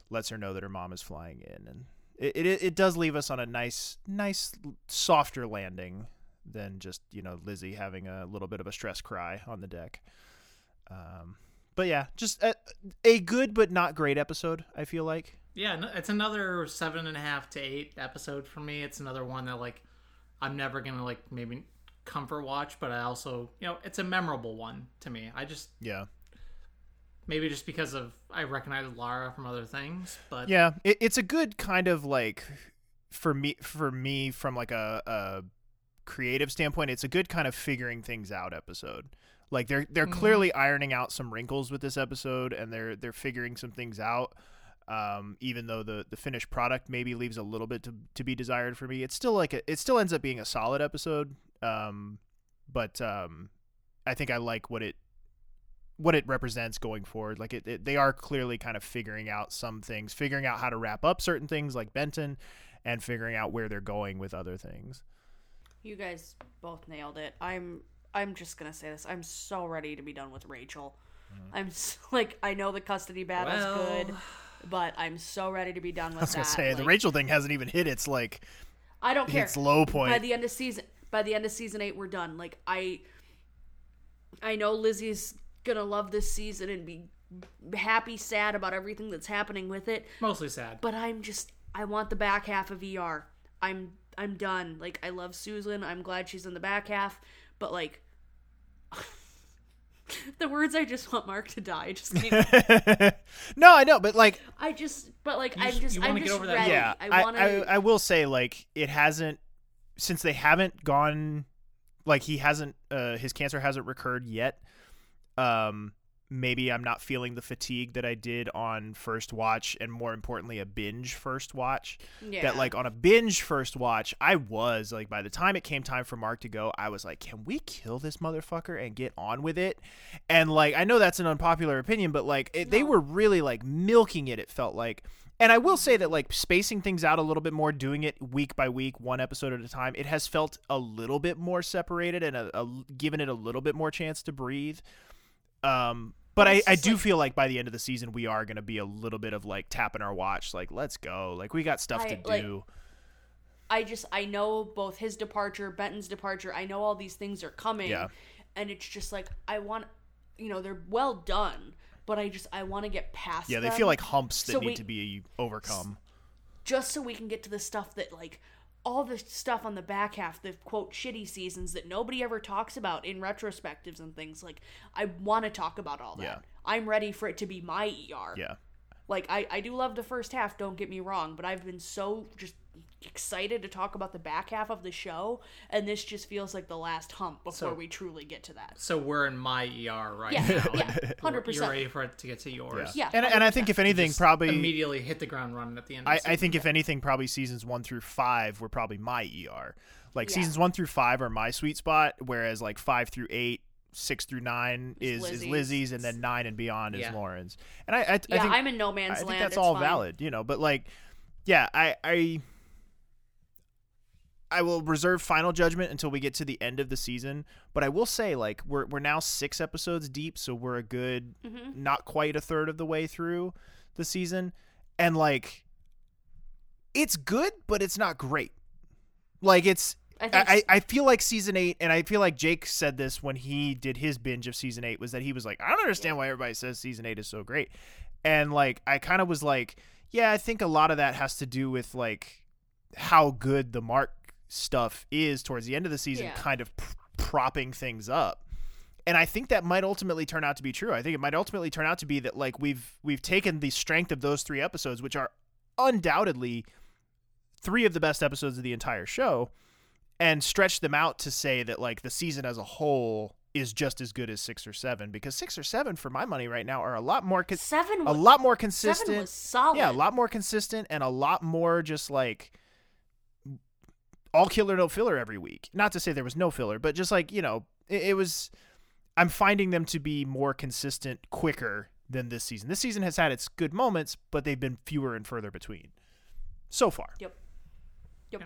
lets her know that her mom is flying in, and it it, it does leave us on a nice nice softer landing than just you know Lizzie having a little bit of a stress cry on the deck. Um, but yeah, just a, a good but not great episode. I feel like. Yeah, it's another seven and a half to eight episode for me. It's another one that like I'm never gonna like maybe comfort watch, but I also you know it's a memorable one to me. I just Yeah. Maybe just because of I recognize Lara from other things, but Yeah, it, it's a good kind of like for me for me from like a, a creative standpoint, it's a good kind of figuring things out episode. Like they're they're Mhm. clearly ironing out some wrinkles with this episode, and they're they're figuring some things out. Um, even though the the finished product maybe leaves a little bit to to be desired for me, it's still like a, it still ends up being a solid episode. Um, but um, I think I like what it what it represents going forward. Like it, it, they are clearly kind of figuring out some things, figuring out how to wrap up certain things like Benton, and figuring out where they're going with other things. You guys both nailed it. I'm I'm just gonna say this. I'm so ready to be done with Rachel. Mm-hmm. I'm s [LAUGHS] like I know the custody battle's Well- good, but I'm so ready to be done [LAUGHS] with I was gonna that. say the Rachel thing hasn't even hit its like I don't care. its low point. By the end of season by the end of season eight, we're done. Like I I know Lizzie's gonna love this season and be happy, sad about everything that's happening with it. Mostly sad. But I'm just I want the back half of ER. I'm I'm done. Like I love Susan. I'm glad she's in the back half. But like [LAUGHS] the words I just want Mark to die just came [LAUGHS] no, I know, but like I just but like You I'm just- just you I'm wanna get just over that ready. yeah, I I, want I, to I will say like it hasn't since they haven't gone like he hasn't uh his cancer hasn't recurred yet. Um maybe I'm not feeling the fatigue that I did on first watch and more importantly a binge first watch. Yeah. That like on a binge first watch, I was like by the time it came time for Mark to go, I was like, "Can we kill this motherfucker and get on with it?" And like I know that's an unpopular opinion, but like it, they were really like milking it it felt like. And I will say that like spacing things out a little bit more, doing it week by week, one episode at a time, it has felt a little bit more separated and a, a, given it a little bit more chance to breathe. Um, but I, I do like- feel like by the end of the season we are going to be a little bit of like tapping our watch, like let's go, like we got stuff I- to like, do. I just I know both his departure, Benton's departure. I know all these things are coming. Yeah. And it's just like I want you know, they're well done, but I just I want to get past Yeah, they them feel like humps that so need we- to be overcome. just so we can get to the stuff that like all the stuff on the back half, the quote shitty seasons that nobody ever talks about in retrospectives and things. Like I want to talk about all that. Yeah. I'm ready for it to be my ER. Yeah. Like I, I do love the first half, don't get me wrong, but I've been so just excited to talk about the back half of the show, and this just feels like the last hump before So- we truly get to that. So we're in my ER right Yeah, now. yeah, [LAUGHS] and 100%. You're ready for it to get to yours. Yeah, And and I think if anything, Just probably immediately hit the ground running at the end. Of I, I season. think if anything, probably seasons one through five were probably my ER. Like Yeah. seasons one through five are my sweet spot, whereas like five through eight, six through nine is is Lizzie's. Lizzie's, and then nine and beyond is Lauren's. And I, I, I Yeah, think, I'm in no man's I think land, that's it's all fine. valid, you know. But like, yeah, I, I, I will reserve final judgment until we get to the end of the season. But I will say, like, we're we're now six episodes deep, so we're a good, Mhm. not quite a third of the way through the season, and like, it's good, but it's not great. Like, it's. I I, think I, s- I feel like season eight, and I feel like Jake said this when he did his binge of season eight, was that he was like, I don't understand why everybody says season eight is so great. And like, I kind of was like, yeah, I think a lot of that has to do with like how good the Mark stuff is towards the end of the season, Yeah. kind of p- propping things up. And I think that might ultimately turn out to be true. I think it might ultimately turn out to be that like we've we've taken the strength of those three episodes, which are undoubtedly three of the best episodes of the entire show, and stretched them out to say that like the season as a whole is just as good as six or seven because six or seven for my money right now are a lot more con- seven a lot more consistent seven was solid. yeah a lot more consistent and a lot more just like all killer no filler every week not to say there was no filler but just like you know it, it was i'm finding them to be more consistent quicker than this season this season has had its good moments but they've been fewer and further between so far Yep. Yep.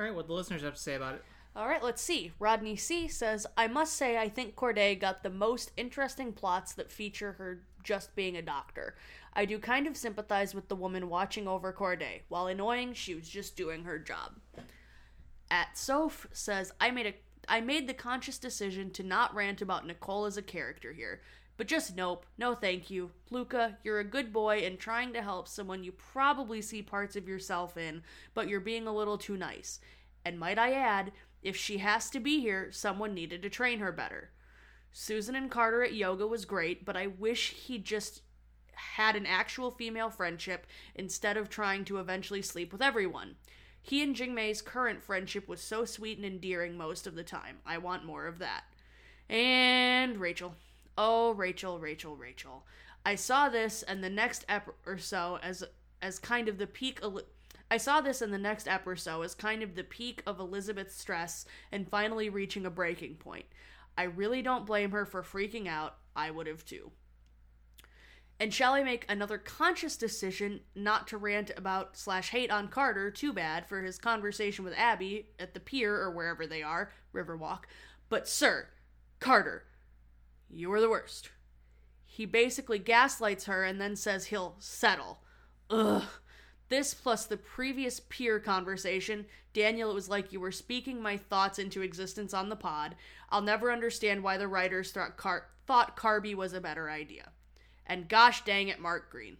All right, what the listeners have to say about it. All right, let's see. Rodney C says, I must say, I think Corday got the most interesting plots that feature her just being a doctor. I do kind of sympathize with the woman watching over Corday. While annoying, she was just doing her job. At Soph says, I made a I made the conscious decision to not rant about Nicole as a character here. But just nope, no thank you. Luca, you're a good boy and trying to help someone you probably see parts of yourself in, but you're being a little too nice. And might I add, if she has to be here, someone needed to train her better. Susan and Carter at yoga was great, but I wish he just had an actual female friendship instead of trying to eventually sleep with everyone. He and Jingmei's current friendship was so sweet and endearing most of the time. I want more of that. And Rachel. Oh, Rachel, Rachel, Rachel. I saw this and the next ep or so as as kind of the peak Eli- I saw this in the next ep or so as kind of the peak of Elizabeth's stress and finally reaching a breaking point. I really don't blame her for freaking out. I would have too. And shall I make another conscious decision not to rant about slash hate on Carter too bad for his conversation with Abby at the pier or wherever they are, Riverwalk. But sir, Carter, you are the worst. He basically gaslights her and then says he'll settle. Ugh. This plus the previous pier conversation, Daniel, it was like you were speaking my thoughts into existence on the pod. I'll never understand why the writers thought, Car- thought Carby was a better idea. And gosh dang it, Mark Green.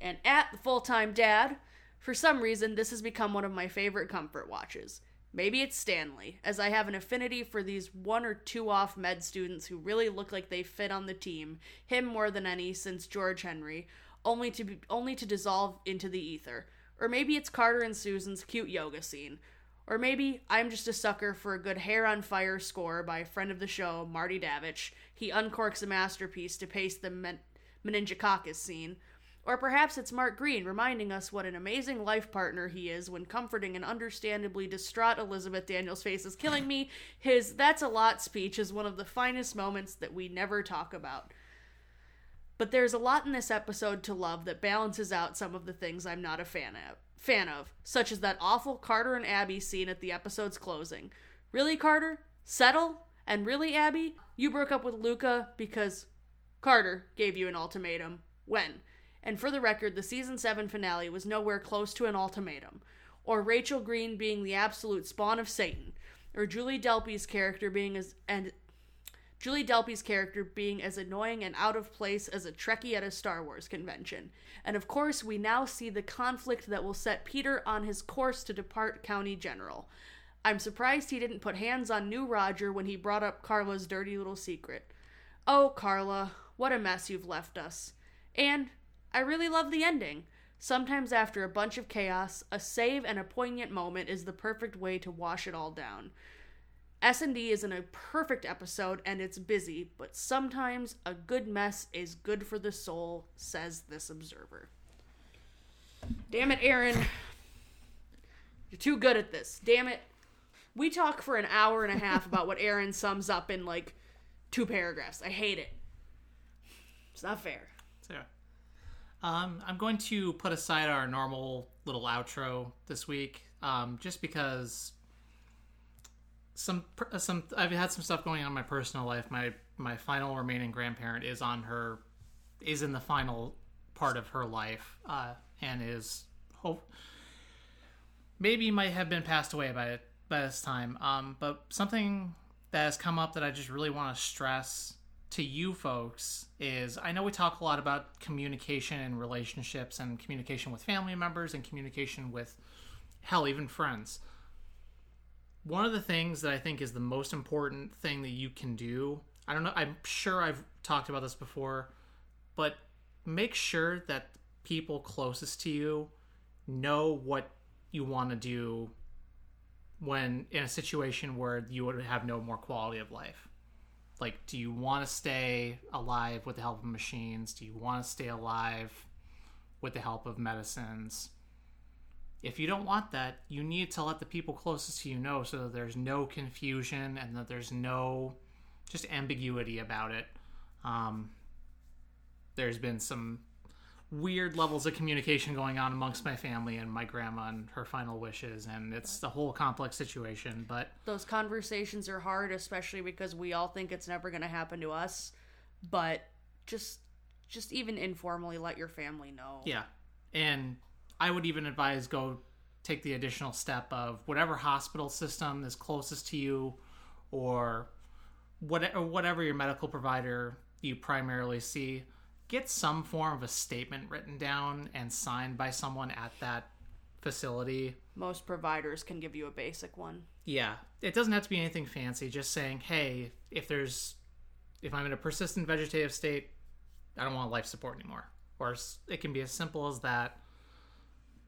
And at the full time dad, for some reason, this has become one of my favorite comfort watches. Maybe it's Stanley, as I have an affinity for these one or two off med students who really look like they fit on the team, him more than any since George Henry, only to be, only to dissolve into the ether. Or maybe it's Carter and Susan's cute yoga scene. Or maybe I'm just a sucker for a good hair on fire score by a friend of the show, Marty Davich. He uncorks a masterpiece to pace the men- meningococcus scene. Or perhaps it's Mark Green reminding us what an amazing life partner he is when comforting an understandably distraught Elizabeth Daniels' face is killing me. His That's a Lot speech is one of the finest moments that we never talk about. But there's a lot in this episode to love that balances out some of the things I'm not a fan of, fan of, such as that awful Carter and Abby scene at the episode's closing. Really, Carter? Settle? And really, Abby? You broke up with Luca because Carter gave you an ultimatum. When? And for the record, the season 7 finale was nowhere close to an ultimatum. Or Rachel Green being the absolute spawn of Satan. Or Julie Delpy's character being as and Julie Delpy's character being as annoying and out of place as a Trekkie at a Star Wars convention. And of course, we now see the conflict that will set Peter on his course to depart County General. I'm surprised he didn't put hands on new Roger when he brought up Carla's dirty little secret. Oh, Carla, what a mess you've left us. And I really love the ending. Sometimes after a bunch of chaos, a save and a poignant moment is the perfect way to wash it all down. S&D isn't a perfect episode and it's busy, but sometimes a good mess is good for the soul, says this observer. Damn it, Aaron. You're too good at this. Damn it. We talk for an hour and a half about what Aaron sums up in like two paragraphs. I hate it. It's not fair. So, um, I'm going to put aside our normal little outro this week, um, just because some some I've had some stuff going on in my personal life. My my final remaining grandparent is on her is in the final part of her life, uh, and is hope maybe might have been passed away by by this time. Um, but something that has come up that I just really want to stress to you folks is I know we talk a lot about communication and relationships and communication with family members and communication with hell even friends. One of the things that I think is the most important thing that you can do, I don't know, I'm sure I've talked about this before, but make sure that people closest to you know what you want to do when in a situation where you would have no more quality of life. Like, do you want to stay alive with the help of machines? Do you want to stay alive with the help of medicines? If you don't want that, you need to let the people closest to you know so that there's no confusion and that there's no just ambiguity about it. Um, there's been some weird levels of communication going on amongst my family and my grandma and her final wishes and it's a whole complex situation but Those conversations are hard, especially because we all think it's never going to happen to us. But just, just even informally, let your family know. yeah and i would even advise go take the additional step of whatever hospital system is closest to you or what, or whatever your medical provider you primarily see get some form of a statement written down and signed by someone at that facility Most providers can give you a basic one. Yeah, it doesn't have to be anything fancy. Just saying, hey, if there's, if I'm in a persistent vegetative state, I don't want life support anymore, or it can be as simple as that.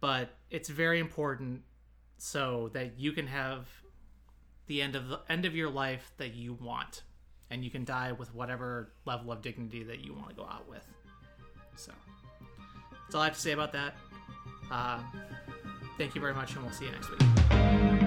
But it's very important so that you can have the end of the end of your life that you want, and you can die with whatever level of dignity that you want to go out with. So that's all I have to say about that. Uh, thank you very much, and we'll see you next week.